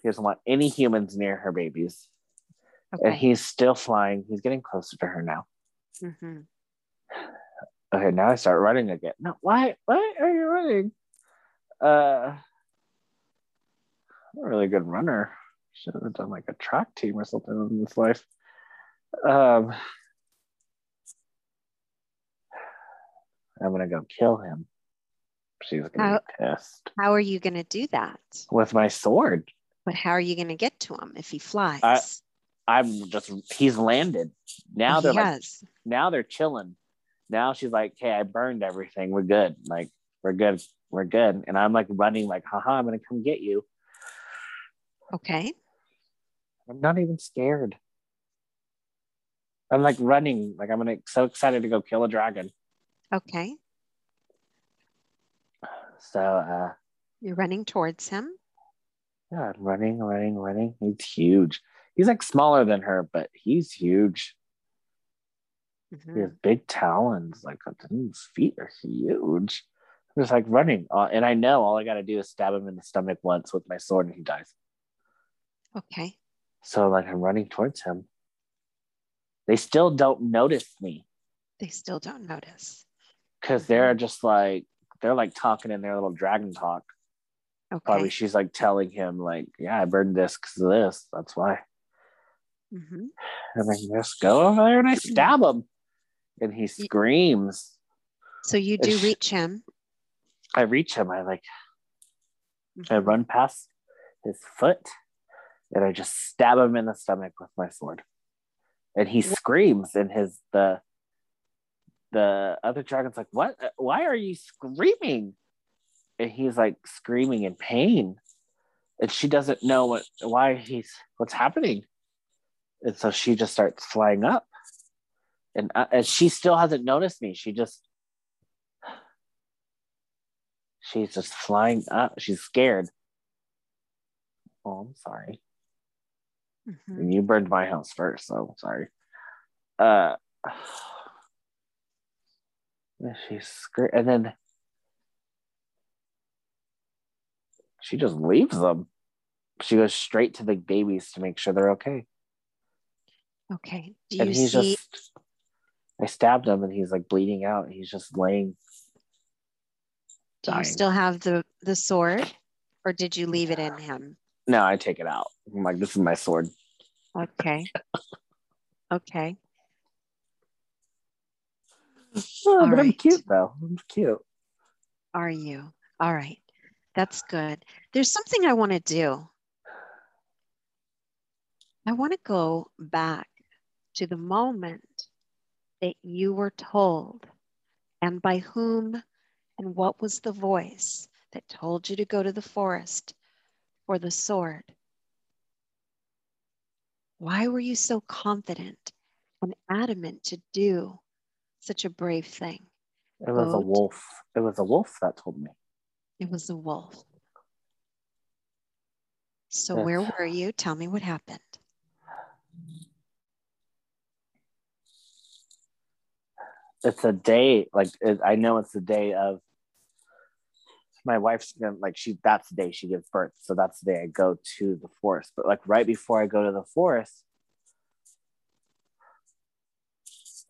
She doesn't want any humans near her babies, and he's still flying. He's getting closer to her now. hmm Okay, now I start running again. No, why? Why are you running? Uh, I'm a really good runner. Should have done like a track team or something in this life. Um, I'm gonna go kill him. She's gonna be pissed How are you going to do that? with my sword. But how are you going to get to him if he flies? I'm just he's landed. Now they're he like now they're chilling. Now she's like, "Hey, I burned everything. We're good. Like, we're good. We're good." And I'm like running, like, "Haha, I'm gonna come get you." Okay. I'm not even scared. I'm like running, like I'm gonna so excited to go kill a dragon. Okay. So, uh, You're running towards him. yeah, I'm running, running, running. He's huge. He's like smaller than her, but he's huge. Mhm. He has big talons. Like his feet are huge. I'm just like running, uh, and I know all I got to do is stab him in the stomach once with my sword, and he dies. Okay. So like I'm running towards him. They still don't notice me They still don't notice. Because they're just like they're like talking in their little dragon talk. Okay. Probably she's like telling him like, "Yeah, I burned this because of this. That's why." hmm And I just go over there and I stab him, and he screams. So you do Ish. reach him. I reach him. I like I Mhm. run past his foot, and I just stab him in the stomach with my sword, and he screams. And his the the other dragon's like, "What? Why are you screaming?" And he's like screaming in pain, and she doesn't know what why he's what's happening, and so she just starts flying up, and uh, and she still hasn't noticed me. She just she's just flying up. She's scared. Oh, I'm sorry. Mhm. And you burned my house first, so sorry. Uh, she's scared, and then she just leaves them. She goes straight to the babies to make sure they're okay. Okay. Do and you he's see? just, I stabbed him, and he's like bleeding out. He's just laying. Do you still have the the sword, or did you leave it in him? No, I take it out. I'm like, this is my sword. Okay. Okay. Oh, All but I'm cute though. I'm cute. Are you? All right. That's good. There's something I want to do. I want to go back to the moment that you were told and by whom and what was the voice that told you to go to the forest for the sword. Why were you so confident and adamant to do such a brave thing? It was a wolf. It was a wolf that told me. It was a wolf. So, Yes. where were you? Tell me what happened. it's a day like it, i know it's the day of my wife's gonna like she that's the day she gives birth so that's the day i go to the forest but like right before i go to the forest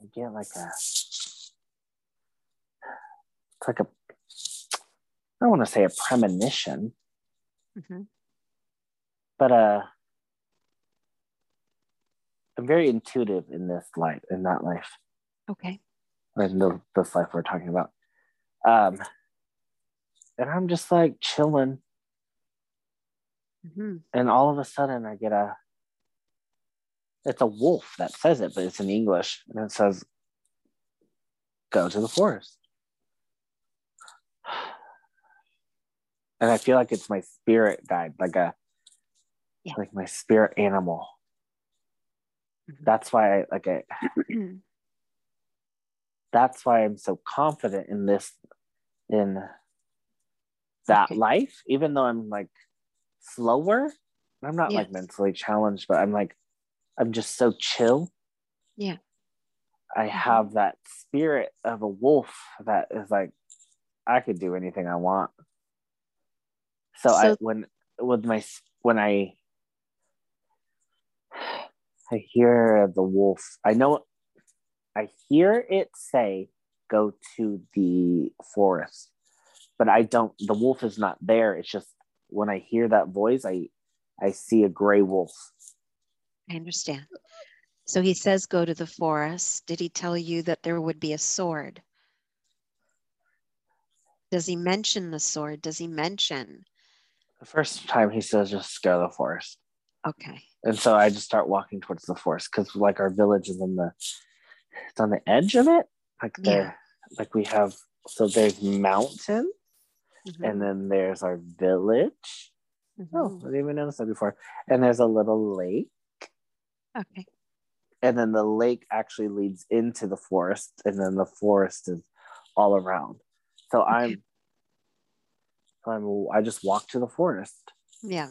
i get like a it's like a i don't want to say a premonition Mhm. but uh i'm very intuitive in this life in that life Okay. in the, this life we're talking about. Um, and I'm just like chilling, Mhm. and all of a sudden I get a. It's a wolf that says it, but it's in English, and it says, "Go to the forest." And I feel like it's my spirit guide, like a, Yeah. like my spirit animal. Mm-hmm. That's why I like I that's why I'm so confident in this in that Okay. life, even though I'm like slower. I'm not like mentally challenged, but I'm like I'm just so chill. Yeah. I Mhm. have that spirit of a wolf that is like I could do anything I want. So, I when with my when I I hear the wolf, I know I hear it say go to the forest, but I don't the wolf is not there. It's just when I hear that voice, I I see a gray wolf. I understand. So he says, go to the forest. Did he tell you that there would be a sword? Does he mention the sword? Does he mention? The first time he says just go to the forest. Okay. and so I just start walking towards the forest because like our village is on the it's on the edge of it. Like Yeah. there, like we have so there's mountain Mhm, and then there's our village. Oh, I didn't even notice that before. And there's a little lake, Okay. and then the lake actually leads into the forest, and then the forest is all around. So I'm, I'm, I just walk to the forest, Yeah.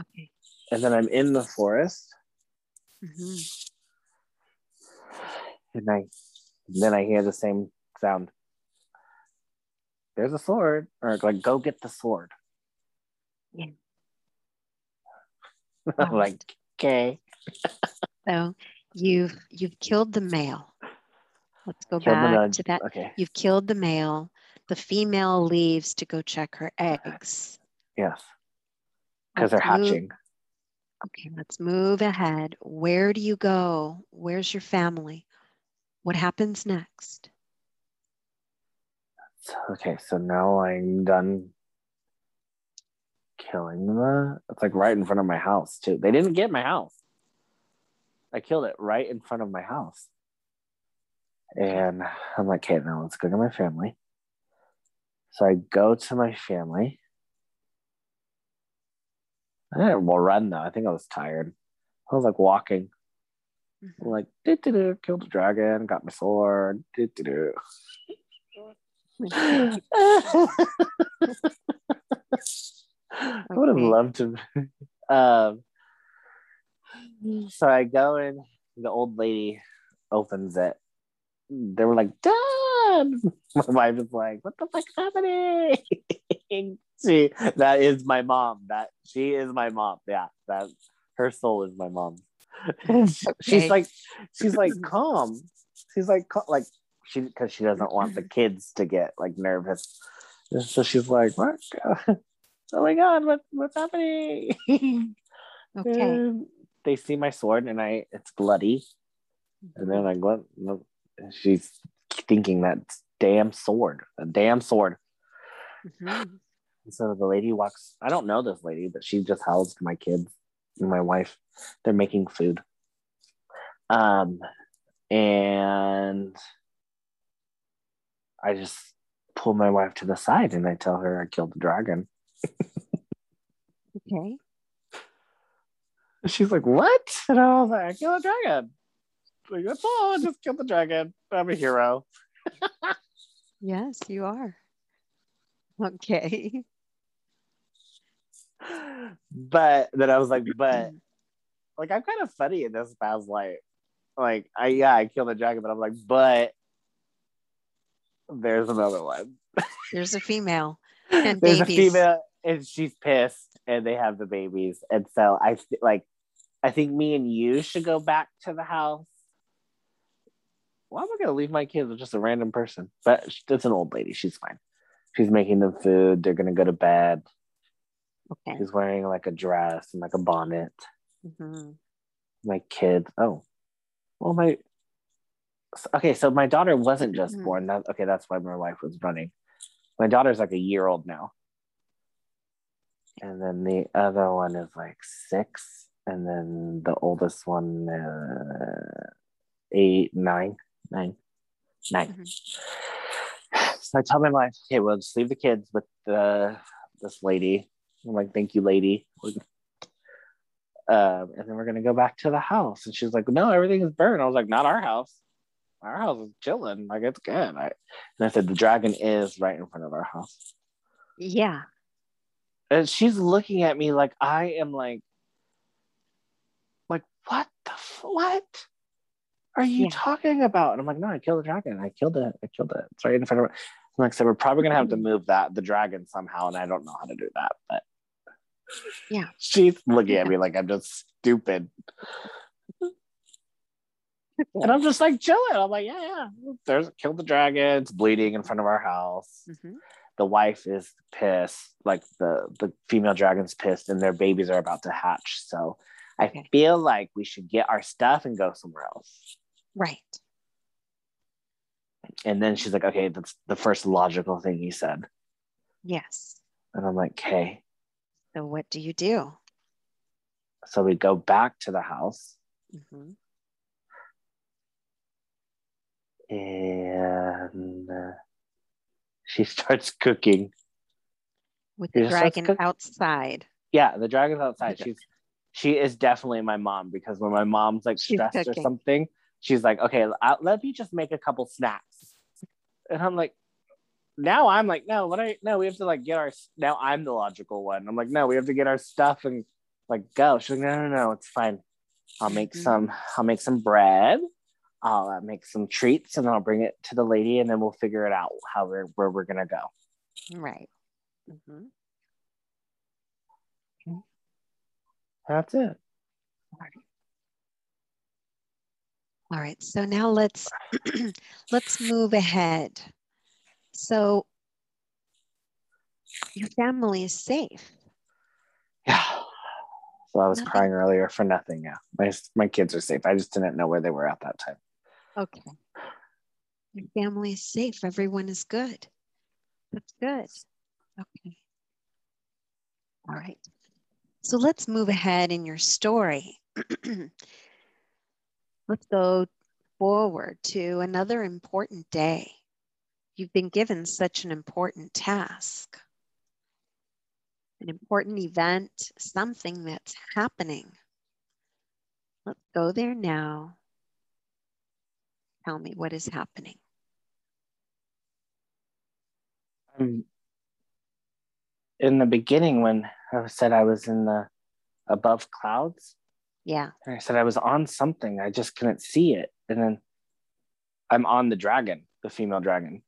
Okay. and then I'm in the forest, Mhm. and I, then I hear the same sound. There's a sword, or like go get the sword. Yeah. I'm like, okay. So you've you've killed the male. Let's go Killed back to that. Okay. You've killed the male. The female leaves to go check her eggs. Yes. Because they're Let's move- hatching. Okay, let's move ahead. Where do you go? Where's your family? What happens next? Okay, so now I'm done killing the. It's like right in front of my house too. They didn't get my house. I killed it right in front of my house, and I'm like, okay, now let's go to my family. So I go to my family. I didn't well run though. I think I was tired. I was like walking, Mhm. like doo doo doo, killed the dragon, got my sword, doo doo doo. I would have loved to. Um, so I go in, the old lady opens it. They were like, Dad! My wife is like, What the fuck's happening? she, that is my mom. That she is my mom. Yeah, that her soul is my mom. And she- Okay. She's like, she's like, calm. She's like, cal- like, she because she doesn't want the kids to get like nervous. And so she's like, what? Oh my god, what, what's happening? Okay. And they see my sword and I it's bloody. And they're like, what? No. She's thinking that damn sword, a damn sword. Mhm. So the lady walks, I don't know this lady, but she just housed my kids and my wife. They're making food. Um, and I just pull my wife to the side and I tell her I killed the dragon. Okay. And she's like, What? And I was like, I killed a dragon. Like, that's all. I just killed the dragon. I'm a hero. Yes, you are. Okay. But then I was like, But like, I'm kind of funny in this past life. Like, I, yeah, I killed a dragon, but I'm like, But there's another one. There's a female. And there's babies. a female, and she's pissed, and they have the babies. And so I like, I think me and you should go back to the house. Why am I gonna leave my kids with just a random person? But it's an old lady. She's fine. She's making them food. They're gonna go to bed. Okay. She's wearing like a dress and like a bonnet. Mhm. My kid. Oh, well, my. Okay, so my daughter wasn't just Mhm. born. That okay. That's why my wife was running. My daughter's like a year old now. And then the other one is like six, and then the oldest one, uh, eight, nine, nine, nine. Mhm. So I tell my wife, okay, we'll just leave the kids with the this lady. I'm like, thank you, lady. Um, and then we're gonna go back to the house. And she's like, no, everything is burned. I was like, not our house. Our house is chilling. Like it's good. I, and I said, the dragon is right in front of our house. Yeah. And she's looking at me like I am like what the f- what are you Yeah. talking about? And I'm like, no, I killed the dragon. I killed it. I killed it. It's right in front of. I'm like, so we're probably gonna have to move that the dragon somehow, and I don't know how to do that. But Yeah. she's looking at me like I'm just stupid. And I'm just like chilling. I'm like, yeah, yeah. There's a killed the dragon. It's bleeding in front of our house. Mhm. The wife is pissed. Like the the female dragon's pissed, and their babies are about to hatch. So I Okay. feel like we should get our stuff and go somewhere else. Right. And then she's like, okay, that's the first logical thing he said. Yes. And I'm like, okay. So what do you do? So we go back to the house Mhm. and uh, she starts cooking. With the let's dragon cook- outside. Yeah, the dragon's outside. She's she is definitely my mom because when my mom's like She's stressed or something, she's like, okay, i let me just make a couple snacks. And I'm like, now I'm like, no, what I no, we have to like get our now I'm the logical one. I'm like, no, we have to get our stuff and like go. She's like, no, no, no, it's fine. I'll make Mhm. some, I'll make some bread. I'll uh, make some treats and I'll bring it to the lady and then we'll figure it out how we're where we're gonna go. Right. Mhm. That's it. All right. So now let's let's move ahead. So your family is safe. Yeah. So I was Nothing. crying earlier for nothing. Yeah. My my kids are safe. I just didn't know where they were at that time. Okay. Your family is safe. Everyone is good. That's good. Okay. All right. So let's move ahead in your story. let's go forward to another important day. You've been given such an important task, an important event, something that's happening. Let's go there now. Tell me what is happening. Um, in the beginning, when I said I was in the above clouds, Yeah. and I said I was on something, I just couldn't see it. And then I'm on the dragon, the female dragon.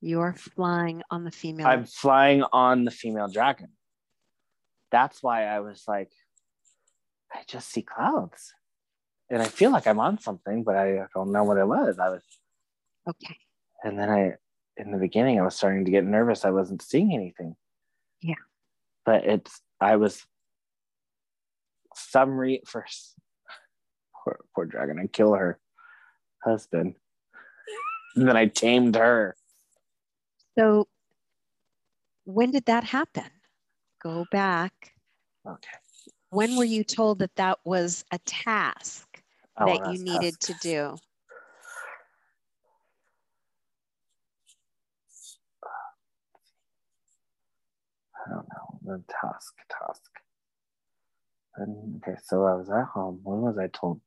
You're flying on the female. I'm flying on the female dragon. That's why I was like, I just see clouds. And I feel like I'm on something, but I don't know what it was. I was okay. and then I in the beginning I was starting to get nervous. I wasn't seeing anything. Yeah. But it's I was some re first poor, poor dragon. I kill her husband. and then I tamed her. So when did that happen? Go back. Okay. When were you told that that was a task Oh, that you needed to do? I don't know. The task, task. And, okay, so I was at home. When was I told?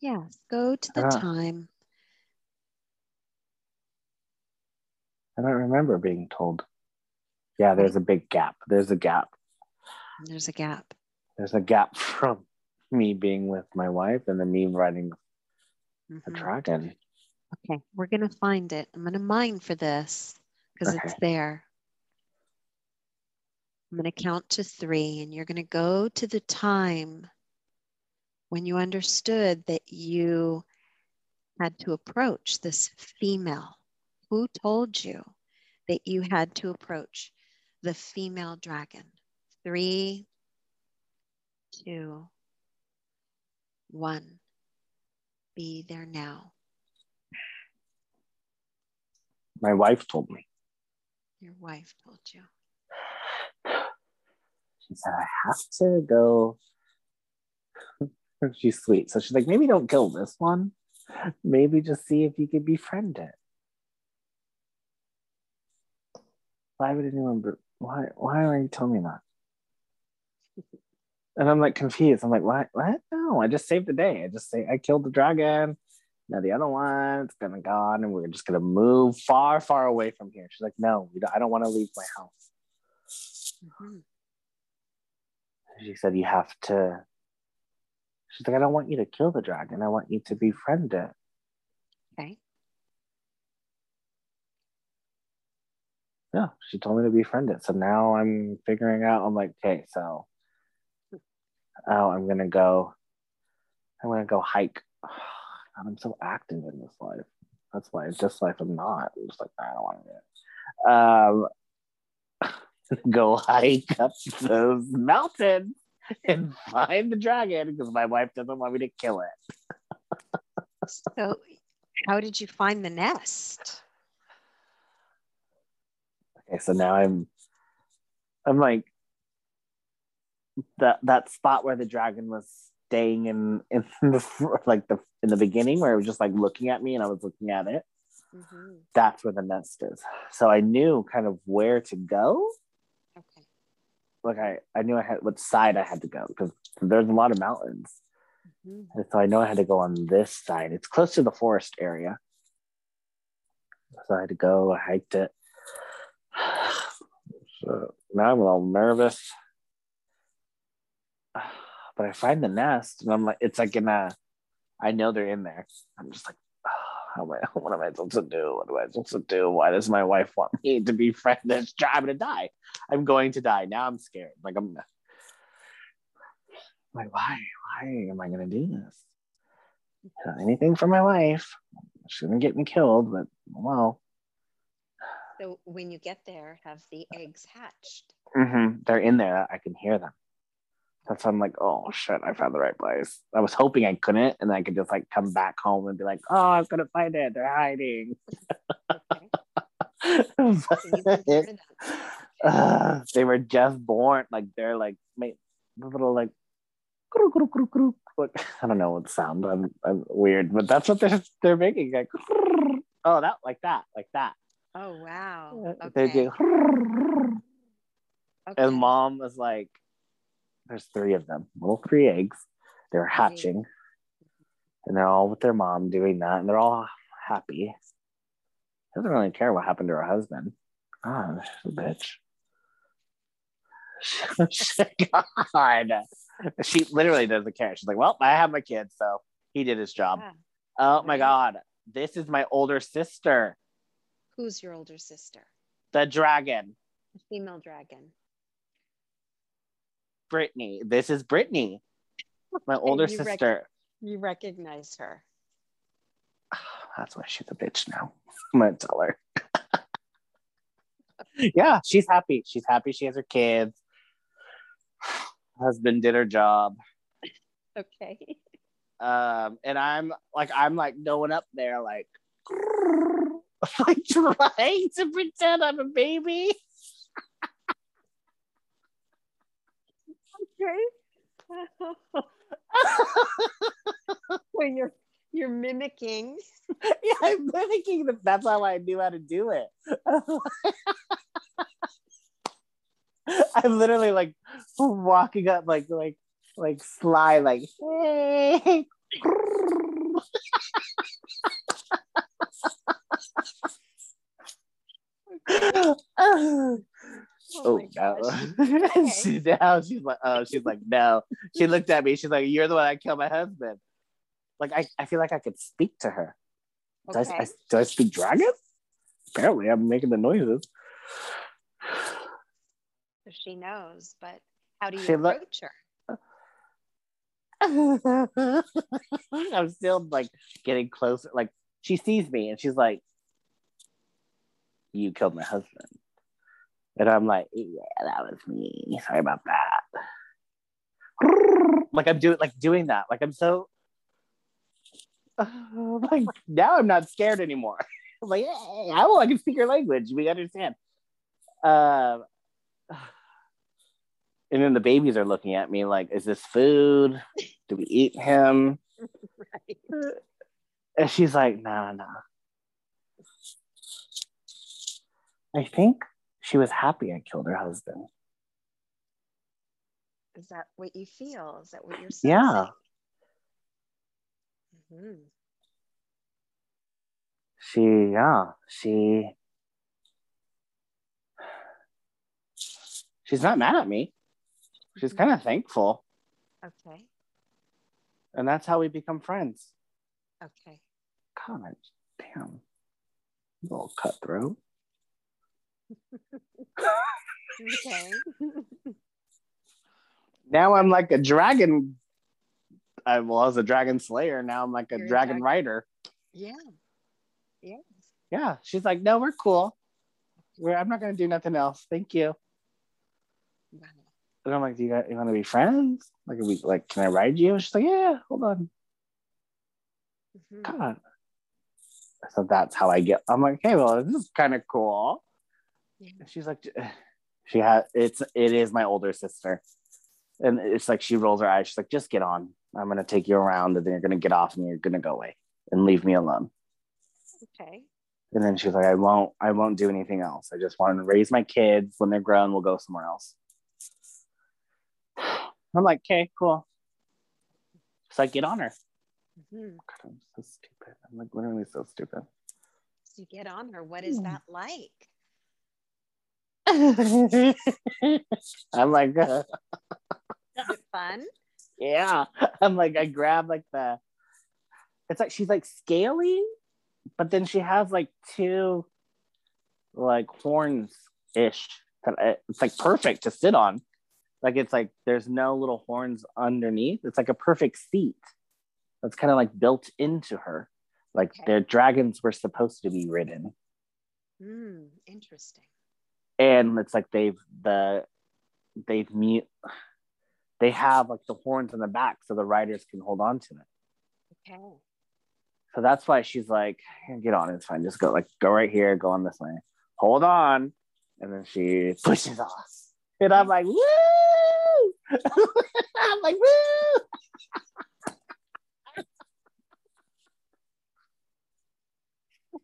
Yes. Go to the Ah. time. I don't remember being told. Yeah, there's a big gap. There's a gap. There's a gap. There's a gap from me being with my wife and then me riding a Mhm. dragon. Okay. We're going to find it. I'm going to mine for this because it's there. I'm going to count to three, and you're going to go to the time when you understood that you had to approach this female. Who told you that you had to approach the female dragon? Three, two, one. Be there now. My wife told me. Your wife told you. She said, I have to go. She's sweet. So she's like, maybe don't kill this one. Maybe just see if you can befriend it. why would anyone? Why? Why are you telling me that? And I'm like confused. I'm like, what? What? No, I just saved the day. I just say I killed the dragon. Now the other one's gonna gone, and we're just gonna move far, far away from here. She's like, no, I don't want to leave my house. Mm-hmm. She said, you have to. She's like, I don't want you to kill the dragon. I want you to befriend it. Okay. Yeah, she told me to befriend it. So now I'm figuring out. I'm like, okay, so oh, I'm gonna go. I'm gonna go hike. God, I'm so active in this life. That's why it's just life I'm not. I'm just like I don't want to do it. Um, go hike up those mountains and find the dragon because my wife doesn't want me to kill it. so, how did you find the nest? Okay, so now I'm, I'm like, that that spot where the dragon was staying in in the like the in the beginning where it was just like looking at me and I was looking at it. Mm-hmm. That's where the nest is. So I knew kind of where to go. Okay. Like I I knew I had what side I had to go because there's a lot of mountains. Mm-hmm. And so I know I had to go on this side. It's close to the forest area. So I had to go, I hiked it. So now I'm a little nervous but I find the nest and I'm like, it's like in a, I know they're in there. I'm just like, oh, how am I, what am I supposed to do? What am I supposed to do? Why does my wife want me to be friend this? I'm gonna die. I'm going to die. Now I'm scared. Like I'm like, why? Why am I gonna do this? Anything for my wife. Shouldn't get me killed, but well. So when you get there, have the eggs hatched? Mm-hmm. They're in there. I can hear them. That's why I'm like, oh shit, I found the right place. I was hoping I couldn't, and I could just like come back home and be like, oh, I'm gonna find it. They're hiding. uh, they were just born, like they're like made little like I don't know what sound. I'm, I'm weird, but that's what they're they're making. Like, oh, that like that, like that. Oh wow. Okay. okay. And mom was like, there's three of them, little three eggs. They're hatching, and they're all with their mom doing that, and they're all happy. Doesn't really care what happened to her husband. Ah, she's a bitch. God, she literally doesn't care. She's like, "Well, I have my kids, so he did his job." Yeah. Oh my God, this is my older sister. Who's your older sister? The dragon. The female dragon. Brittany. This is Brittany, my older you sister. Rec- you recognize her. That's why she's a bitch now. I'm gonna tell her. yeah, she's happy. She's happy. She has her kids. Husband did her job. Okay. Um, and I'm like, I'm like going up there, like, like trying to pretend I'm a baby. so you're you're mimicking. Yeah, I'm mimicking the that's how I knew how to do it. I'm literally like walking up like like like sly like hey. Oh, oh no. she, now she's like, oh, she's like, no. She looked at me. She's like, you're the one that killed my husband. Like, I, I feel like I could speak to her. Okay. Do, I, I, do I speak dragon? Apparently, I'm making the noises. So she knows, but how do you she approach lo- her? I'm still like getting closer. Like, she sees me and she's like, You killed my husband. And I'm like, yeah, that was me. Sorry about that. Like I'm doing like doing that. Like I'm so uh, like now I'm not scared anymore. I'm like, hey, I, I can speak your language. We understand. Uh, and then the babies are looking at me like, is this food? Do we eat him? right. And she's like, no, nah, no. Nah. I think she was happy I killed her husband. Is that what you feel? Is that what you're saying? Yeah. Mhm. She, yeah, she, she's not mad at me. She's Mhm. kind of thankful. Okay. And that's how we become friends. Okay. God, damn. Little cutthroat. Okay. Now I'm like a dragon. I was a dragon slayer. Now I'm like a You're dragon rider. yeah. Yes. Yeah. She's like, no, we're cool. We're, I'm not going to do nothing else. Thank you. Wow. And I'm like, do you, you want to be friends? Like, we, like, can I ride you? And she's like, yeah, hold on. Mhm. God. So that's how I get. I'm like, hey, well, this is kind of cool. Yeah. She's like, she had it's it is my older sister, and it's like she rolls her eyes. She's like, just get on. I'm gonna take you around, and then you're gonna get off, and you're gonna go away and leave me alone. Okay. And then she's like, I won't, I won't do anything else. I just want to raise my kids. When they're grown, we'll go somewhere else. I'm like, okay, cool. So I get on her. Mhm. God, I'm so stupid. I'm like literally so stupid. So you get on her. What is that like? I'm like, uh, fun? yeah. I'm like, I grab like the, it's like she's like scaly, but then she has like two like horns ish. It's like perfect to sit on. Like it's like there's no little horns underneath. It's like a perfect seat. That's kind of like built into her. Like Okay. their dragons were supposed to be ridden. Hmm. Interesting. And it's like they've the they've mute they have like the horns in the back so the riders can hold on to it Okay. so that's why she's like get on it's fine just go like go right here go on this way hold on and then she pushes off and i'm like woo i'm like woo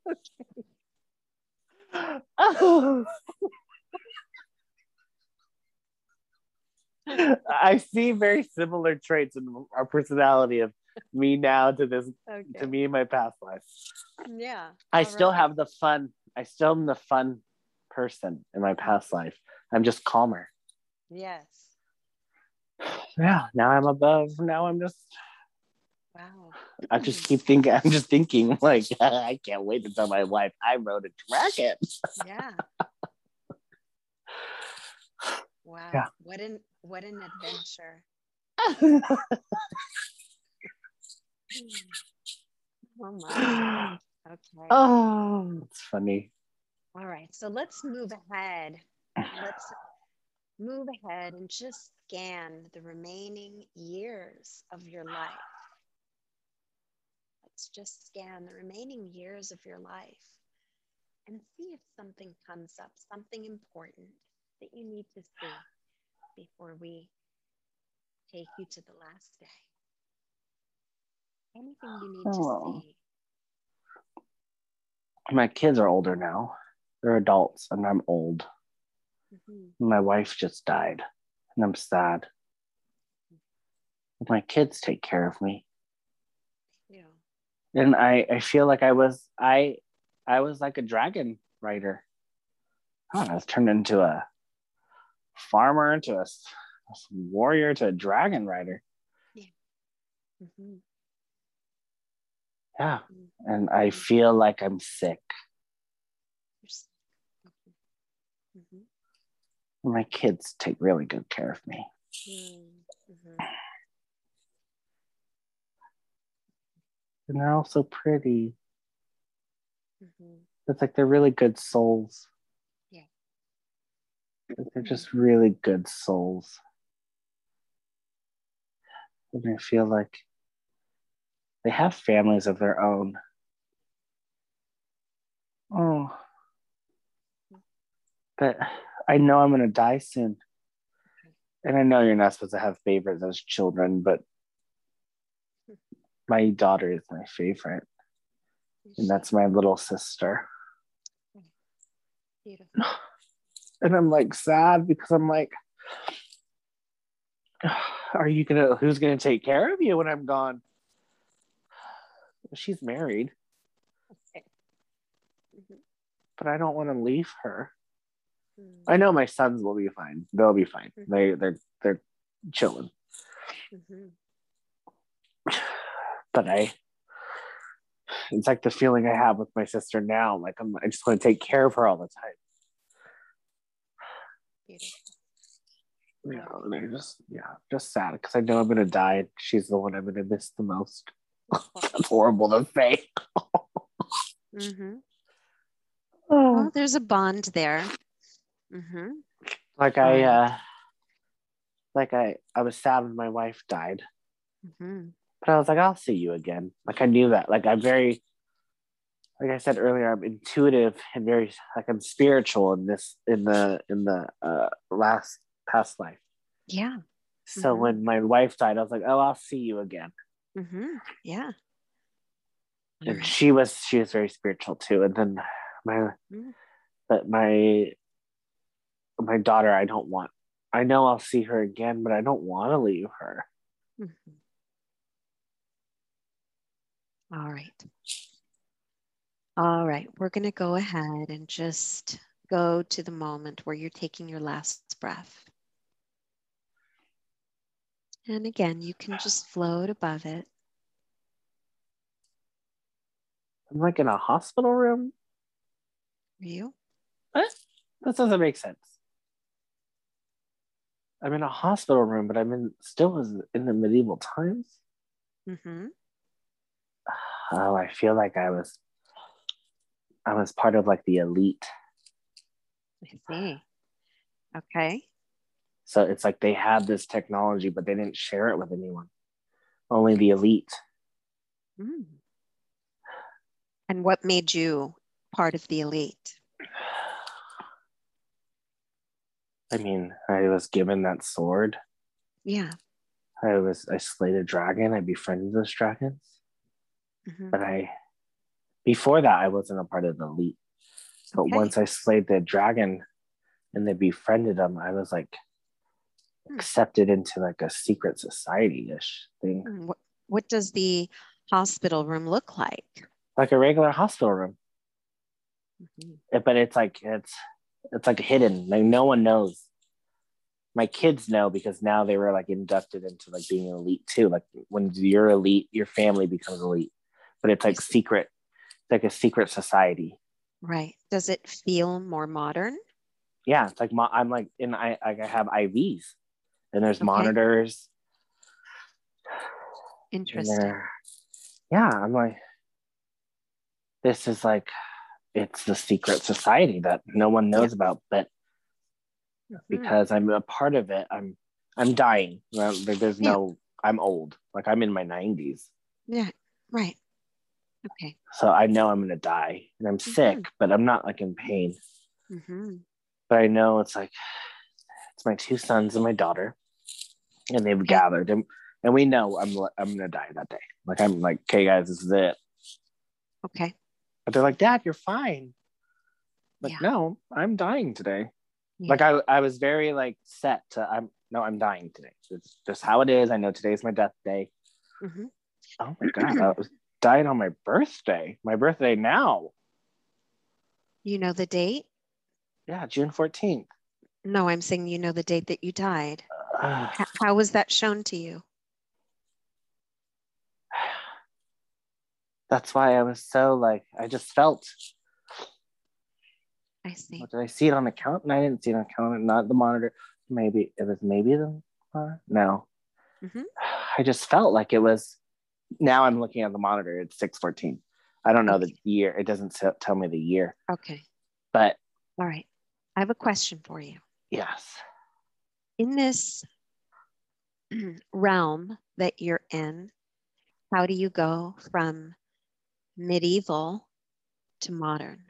okay. oh. I see very similar traits in our personality of me now to this Okay. to me in my past life. Yeah. I still right. have the fun. I still am the fun person in my past life. I'm just calmer. Yes. Yeah. Now I'm above. Now I'm just. Wow. I just keep thinking. I'm just thinking like I can't wait to tell my wife I rode a dragon. Yeah. Wow. Yeah. What an what an adventure. Oh my. Okay. oh, it's funny. All right. So let's move ahead. Let's move ahead and just scan the remaining years of your life. Let's just scan the remaining years of your life and see if something comes up, something important that you need to see before we take you to the last day. Anything you need Oh. to see. My kids are older now. They're adults, and I'm old. Mhm. My wife just died, and I'm sad. My kids take care of me. Yeah. and I, I feel like I was I I was like a dragon rider. I don't know, I was turned into a farmer, into a warrior, to a dragon rider. Mhm. Yeah, Mhm. and I feel like I'm sick. You're s- okay. Mhm. My kids take really good care of me. Mm, mhm. And they're all so pretty. Mhm. It's like they're really good souls. They're just really good souls. And I feel like they have families of their own. Oh. But I know I'm going to die soon. And I know you're not supposed to have favorites as children, but my daughter is my favorite. And that's my little sister. beautiful. and I'm like sad because I'm like, are you gonna? Who's gonna take care of you when I'm gone? She's married, Okay. Mhm. but I don't want to leave her. Mm, I know my sons will be fine. They'll be fine. Mhm. They they're they're chilling. mhm. But I it's like the feeling I have with my sister now. Like I'm I just want to take care of her all the time. Beautiful. Know, and I just yeah, just sad because I know I'm gonna die and she's the one I'm gonna miss the most. That's horrible to say. Mhm. Oh. Well, there's a bond there. hmm Like I uh like I I was sad when my wife died. hmm but I was like, I'll see you again. Like I knew that. Like I'm very, like I said earlier, I'm intuitive and very like I'm spiritual in this in the in the uh, last past life. Yeah. So Mhm. when my wife died, I was like, oh, I'll see you again. hmm Yeah. And she was she was very spiritual too. And then my Mm. but my my daughter, I don't want. I know I'll see her again, but I don't want to leave her. Mhm. All right. All right. We're going to go ahead and just go to the moment where you're taking your last breath. And again, you can just float above it. I'm like in a hospital room. Are you? What? This doesn't make sense. I'm in a hospital room, but I'm in still in the medieval times. Mm-hmm. Oh, I feel like I was I was part of like the elite. I see. Okay. So it's like they had this technology, but they didn't share it with anyone. Only the elite. Mm. And what made you part of the elite? I mean, I was given that sword. Yeah. I was I slayed a dragon. I befriended those dragons. Mhm. But I before that I wasn't a part of the elite. But Okay. once I slayed the dragon and they befriended them, I was like Hmm. accepted into like a secret society-ish thing. Mm, What, what does the hospital room look like? Like a regular hospital room. Mhm. It- but it's like it's it's like hidden. Like no one knows. My kids know because now they were like inducted into like being an elite too. Like when you're elite, your family becomes elite. But it's like secret, like a secret society. Right. Does it feel more modern? Yeah, it's like mo- I'm like in I like I have IVs, and there's Okay. monitors. Interesting. yeah, I'm like, this is like, it's the secret society that no one knows about, but Mhm. because I'm a part of it, I'm I'm dying. There- There's Yeah. no, I'm old. Like I'm in my 90s, Yeah. Right. Okay. so I know I'm gonna die, and I'm sick, but I'm not like in pain. hmm But I know it's like, it's my two sons and my daughter, and they've gathered, and and we know I'm I'm gonna die that day. Like I'm like, okay, guys, this is it. Okay. But they're like, Dad, you're fine. Like, Yeah. no, I'm dying today. Yeah. Like I, I was very like set to I'm no, I'm dying today. It's just how it is. I know today's my death day. hmm Oh my god, I was dying on my birthday. My birthday now. You know the date? Yeah, June 14th. No, I'm saying you know the date that you died. Uh, how was that shown to you? that's why I was so like I just felt I see. Did I see it on the count? No, I didn't see it on the count, not the monitor. Maybe it was maybe the monitor. No. Mhm. I just felt like it was. Now I'm looking at the monitor. It's six fourteen. I don't know the year. It doesn't tell me the year, Okay. but All right. I have a question for you. yes. In this realm that you're in, how do you go from medieval to modern?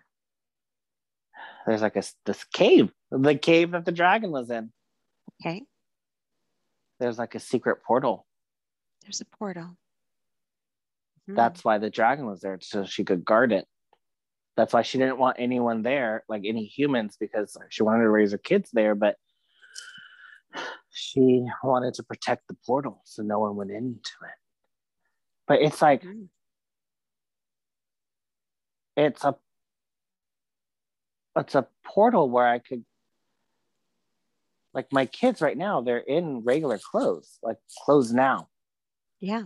There's like a this cave, the cave that the dragon was in. Okay. There's like a secret portal. There's a portal. Mhm. That's why the dragon was there, so she could guard it. that's why she didn't want anyone there, like any humans, because she wanted to raise her kids there, but she wanted to protect the portal so no one went into it. But it's like Mm. it's a it's a portal where I could like my kids right now, they're in regular clothes, like clothes now. Yeah.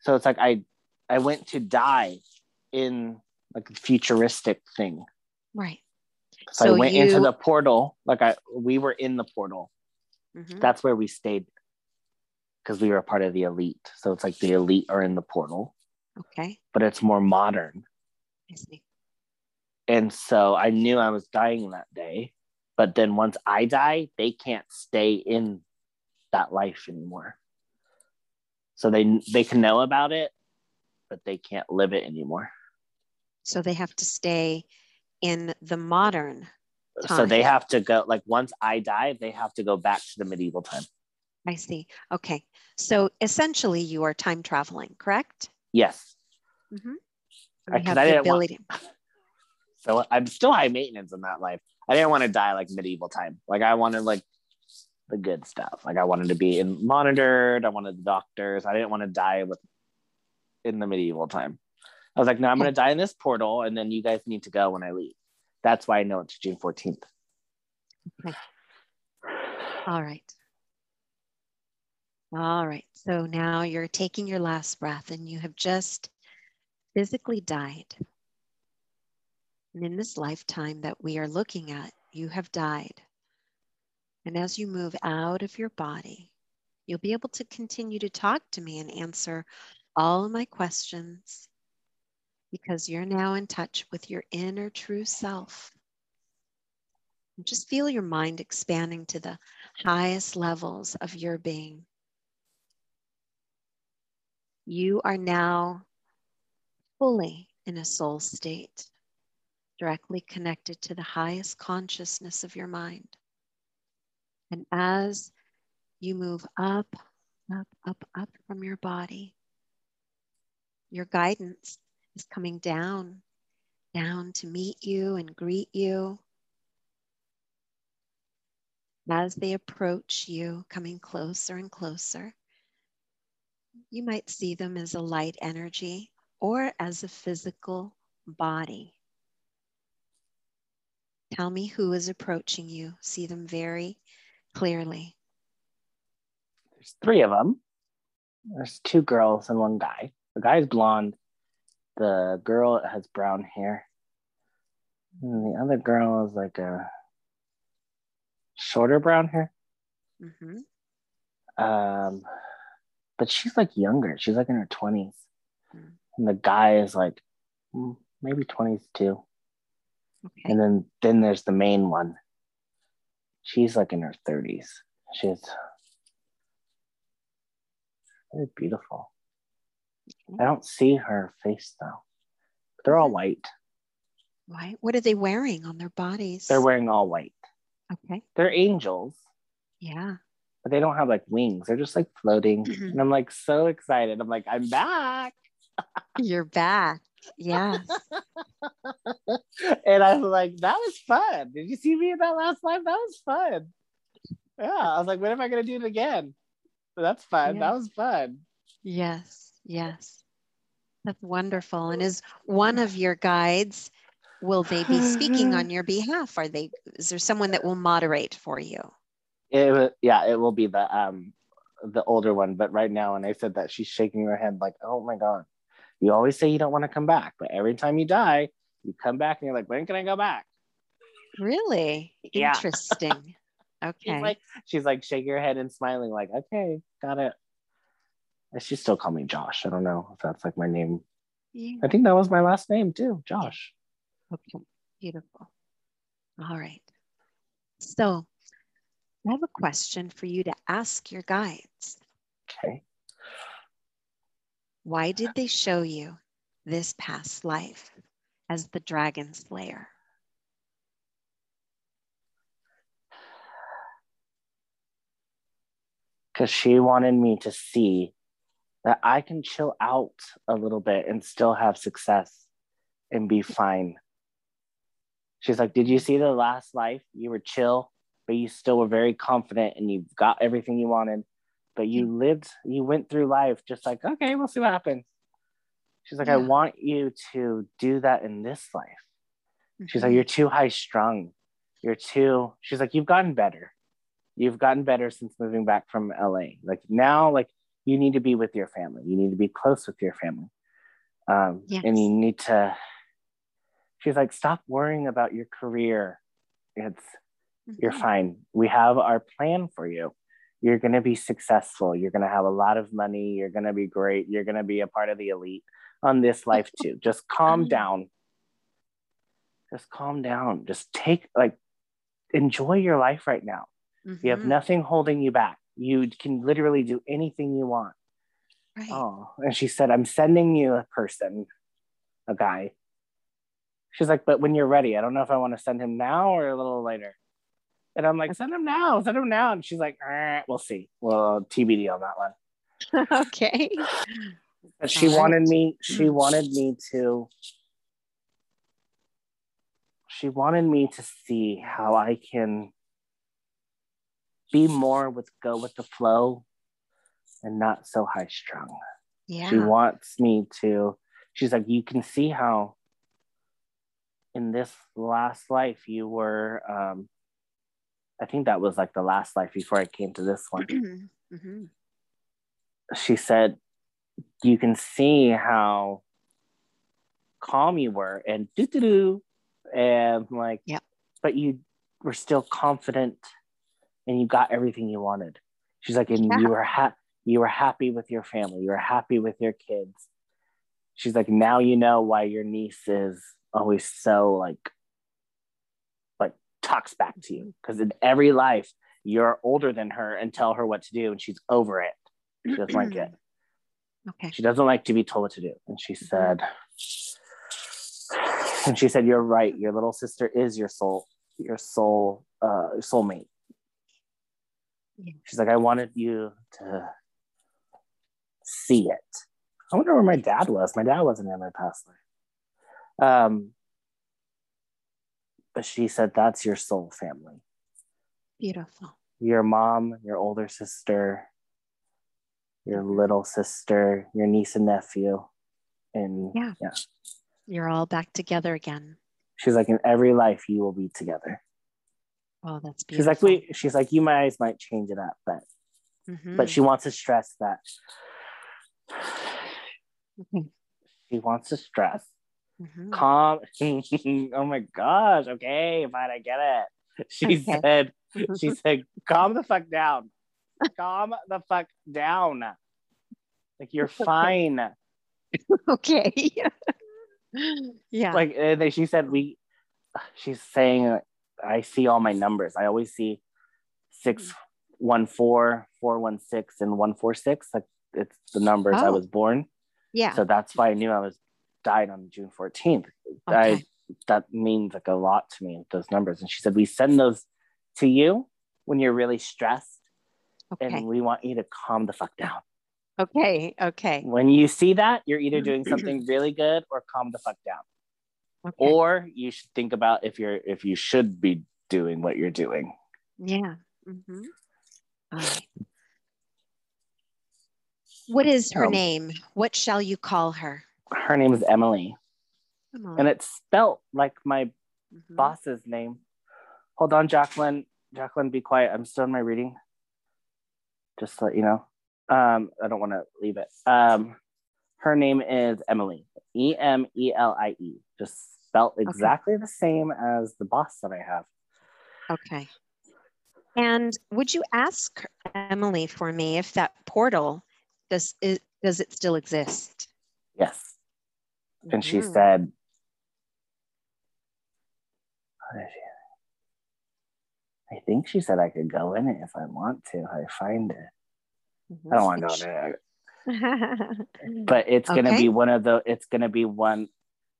So it's like I I went to die in like a futuristic thing. Right. So, So I went into the portal, like I we were in the portal. Mhm. That's where we stayed because we were a part of the elite. So it's like the elite are in the portal, Okay. but it's more modern. I see. And so I knew I was dying that day. But then once I die, they can't stay in that life anymore. So they they can know about it, but they can't live it anymore. So they have to stay in the modern. So they have to go like once I die, they have to go back to the medieval time. I see. Okay. So essentially, you are time traveling, correct? Yes. Mm-hmm. I- have I the didn't want- ability. So I'm still high maintenance in that life. I didn't want to die like medieval time. Like I wanted like the good stuff. Like I wanted to be in monitored. I wanted the doctors. I didn't want to die with in the medieval time. I was like, no, I'm gonna die in this portal, and then you guys need to go when I leave. That's why I know it's June 14th. All right. All right. So now you're taking your last breath and you have just physically died. And in this lifetime that we are looking at, you have died. And as you move out of your body, you'll be able to continue to talk to me and answer all my questions because you're now in touch with your inner true self. And just feel your mind expanding to the highest levels of your being. You are now fully in a soul state, directly connected to the highest consciousness of your mind. And as you move up, up, up, up from your body, your guidance is coming down, down to meet you and greet you. As they approach you, coming closer and closer, you might see them as a light energy or as a physical body. Tell me who is approaching you. See them very clearly. There's three of them. There's two girls and one guy. The guy's blonde. The girl has brown hair. And the other girl is like a shorter brown hair. hmm Um, but she's like younger. She's like in her 20s. Mm. And the guy is like maybe 20s too. Okay. And then then there's the main one. She's like in her 30s. She's very beautiful. I don't see her face though. They're all white. White? What are they wearing on their bodies? They're wearing all white. okay. They're angels, Yeah. but they don't have like wings. They're just like floating. Mhm. And I'm like so excited. I'm like, I'm back. You're back. Yeah. and I was like, that was fun. Did you see me in that last live? That was fun. Yeah. I was like, when am I gonna do it again? But that's fun. Yeah. That was fun. yes. Yes. That's wonderful. And is one of your guides, will they be speaking on your behalf? Are they, is there someone that will moderate for you? It yeah, it will be the um the older one, but right now when I said that she's shaking her head like, oh my god. You always say you don't want to come back, but every time you die, you come back and you're like, when can I go back? Really? Yeah. Interesting. Okay. She's like she's like shaking her head and smiling, like, okay, got it. She still call me Josh. I don't know if that's like my name. Yeah. I think that was my last name too, Josh. Okay, beautiful. All right. So I have a question for you to ask your guides. Okay. Why did they show you this past life as the dragon slayer? Because she wanted me to see that I can chill out a little bit and still have success and be fine She's like, Did you see the last life? You were chill, but you still were very confident and you got everything you wanted. But you lived, you went through life just like, okay, we'll see what happens. She's like, I want you to do that in this life. She's Mhm. like, You're too high strung. You're too, she's like, You've gotten better. You've gotten better since moving back from LA. Like now, like you need to be with your family. You need to be close with your family. Um, and you need to, she's like, Stop worrying about your career. It's, you're Mhm. fine. We have our plan for you. You're going to be successful. You're going to have a lot of money. You're going to be great. You're going to be a part of the elite on this life too. Just calm Mm. down. Just calm down. Just take, like, enjoy your life right now. You have Mhm. nothing holding you back. You can literally do anything you want. Right. Oh, and she said, I'm sending you a person, a guy. She's like, but when you're ready, I don't know if I want to send him now or a little later. And I'm like, send him now, send him now. And she's like, "Eh, we'll see. Well, TBD on that one. okay. But she wanted me, she wanted me to, she wanted me to see how I can be more with go with the flow and not so high strung. Yeah. She wants me to, she's like, you can see how in this last life you were, um, I think that was like the last life before I came to this one. Mhm. She said, you can see how calm you were and doo doo doo. And like, Yep. but you were still confident and you got everything you wanted. She's like, and Yeah. you were ha- you were happy with your family, you were happy with your kids. She's like, now you know why your niece is always so like, like talks back to you because in every life you're older than her and tell her what to do, and she's over it. She doesn't like it. Okay. She doesn't like to be told what to do. And she Mm-hmm. said, and she said, you're right. Your little sister is your soul, your soul, uh, soulmate. Yeah. She's like, I wanted you to see it. I wonder where my dad was. My dad wasn't in my past life. Um, but she said, that's your soul family. Beautiful. Your mom, your older sister, your little sister, your niece and nephew. And Yeah. yeah. You're all back together again. She's like, in every life you will be together. Oh, that's She's like, we. She's like, you guys might change it up, but Mhm. but she wants to stress that. Mhm. She wants to stress. Mhm. Calm. oh my gosh. Okay, fine, I get it. She Okay. said. She said, calm the fuck down. Calm the fuck down. Like you're fine. okay. yeah. Like and then she said, we. She's saying, I see all my numbers. I always see six hmm. one four, four one six, and one four six. Like it's the numbers I Oh. was born. yeah. So that's why I knew I was died on June 14th. I Okay. that means like a lot to me, those numbers. And she said, We send those to you when you're really stressed, okay. and we want you to calm the fuck down. Okay. Okay. When you see that, you're either doing something really good or calm the fuck down. Okay. Or you should think about if you're if you should be doing what you're doing. yeah. hmm All right. What is her Um, name? What shall you call her? Her name is Emily. Emily. And it's spelt like my Mhm. boss's name. Hold on, Jacqueline. Jacqueline, be quiet. I'm still in my reading. Just to let you know. Um, I don't want to leave it. Um, her name is Emily. E M E L I E. Just spelled exactly the same as the boss that I have. Okay. And would you ask Emily for me if that portal does it does it still exist? Yes. And she Mhm. said, she- I think she said I could go in it if I want to. I find it. I don't want to go in it. But it's going to be one of the it's going to be one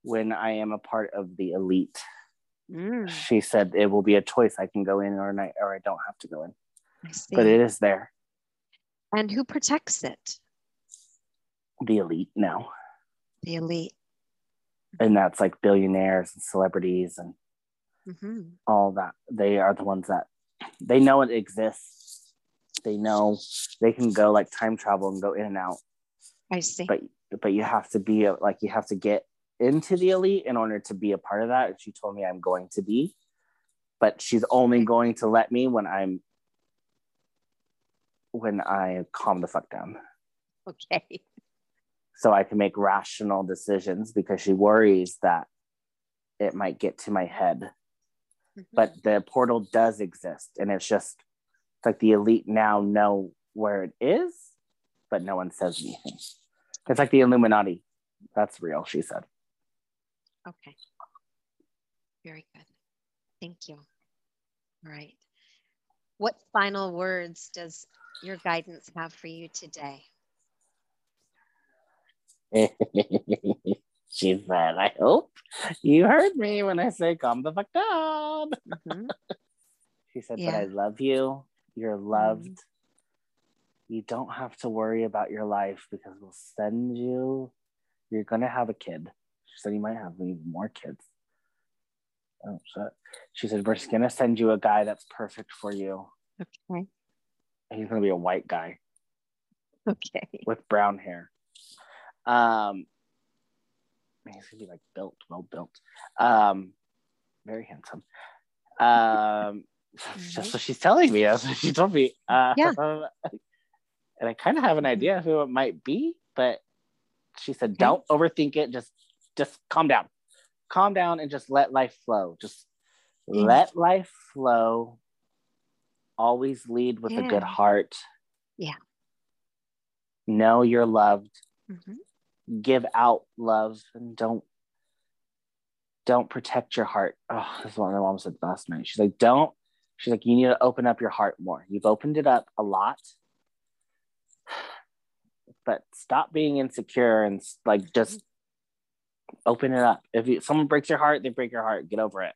when i am a part of the elite. Mm, she said it will be a choice. I can go in or not or i don't have to go in. But it is there. And who protects it? the elite now. The elite. and that's like billionaires and celebrities and hmm all that. They are the ones that they know it exists. They know they can go like time travel and go in and out. I see. But but you have to be a, like you have to get into the elite in order to be a part of that. And she told me I'm going to be, but she's only going to let me when I'm when I calm the fuck down. okay. so I can make rational decisions because she worries that it might get to my head. Mhm. But the portal does exist, and it's just like the elite now know where it is, but no one says anything. It's like the Illuminati. That's real, she said. Okay. Very good. Thank you. All right. What final words does your guidance have for you today? she said, I hope you heard me when I say calm the fuck down. Mhm. She said, Yeah. But I love you. You're loved. You don't have to worry about your life because we'll send you. You're going to have a kid. She said, You might have even more kids. Oh, shit. She said, We're just going to send you a guy that's perfect for you. Okay. And he's going to be a white guy Okay. with brown hair. Um, he's to be like built, well built. Um, very handsome. Um, just what she's telling me. That's what she told me. Uh, Yeah. And I kind of have an idea who it might be, but she said, Okay. "Don't overthink it. Just, just calm down, calm down, and just let life flow. Just Yeah. let life flow. Always lead with a good heart. Yeah. Know you're loved. Mhm. Give out love, and don't don't protect your heart. Oh, this is what my mom said last night. She's like, don't. She's like, you need to open up your heart more. You've opened it up a lot, but stop being insecure and like just open it up. If you, someone breaks your heart, they break your heart. Get over it.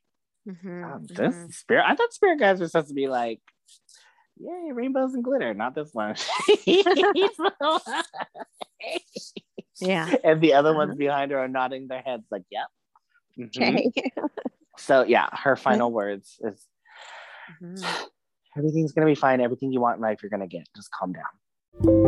Mhm. Um, this Mhm. spirit, I thought spirit guys were supposed to be like, yay, rainbows and glitter. Not this one. Yeah. and the other ones Uh-huh. behind her are nodding their heads like, yep. Mhm. Okay. So yeah, her final words is Mm-hmm. Everything's going to be fine. Everything you want in life, you're going to get. Just calm down.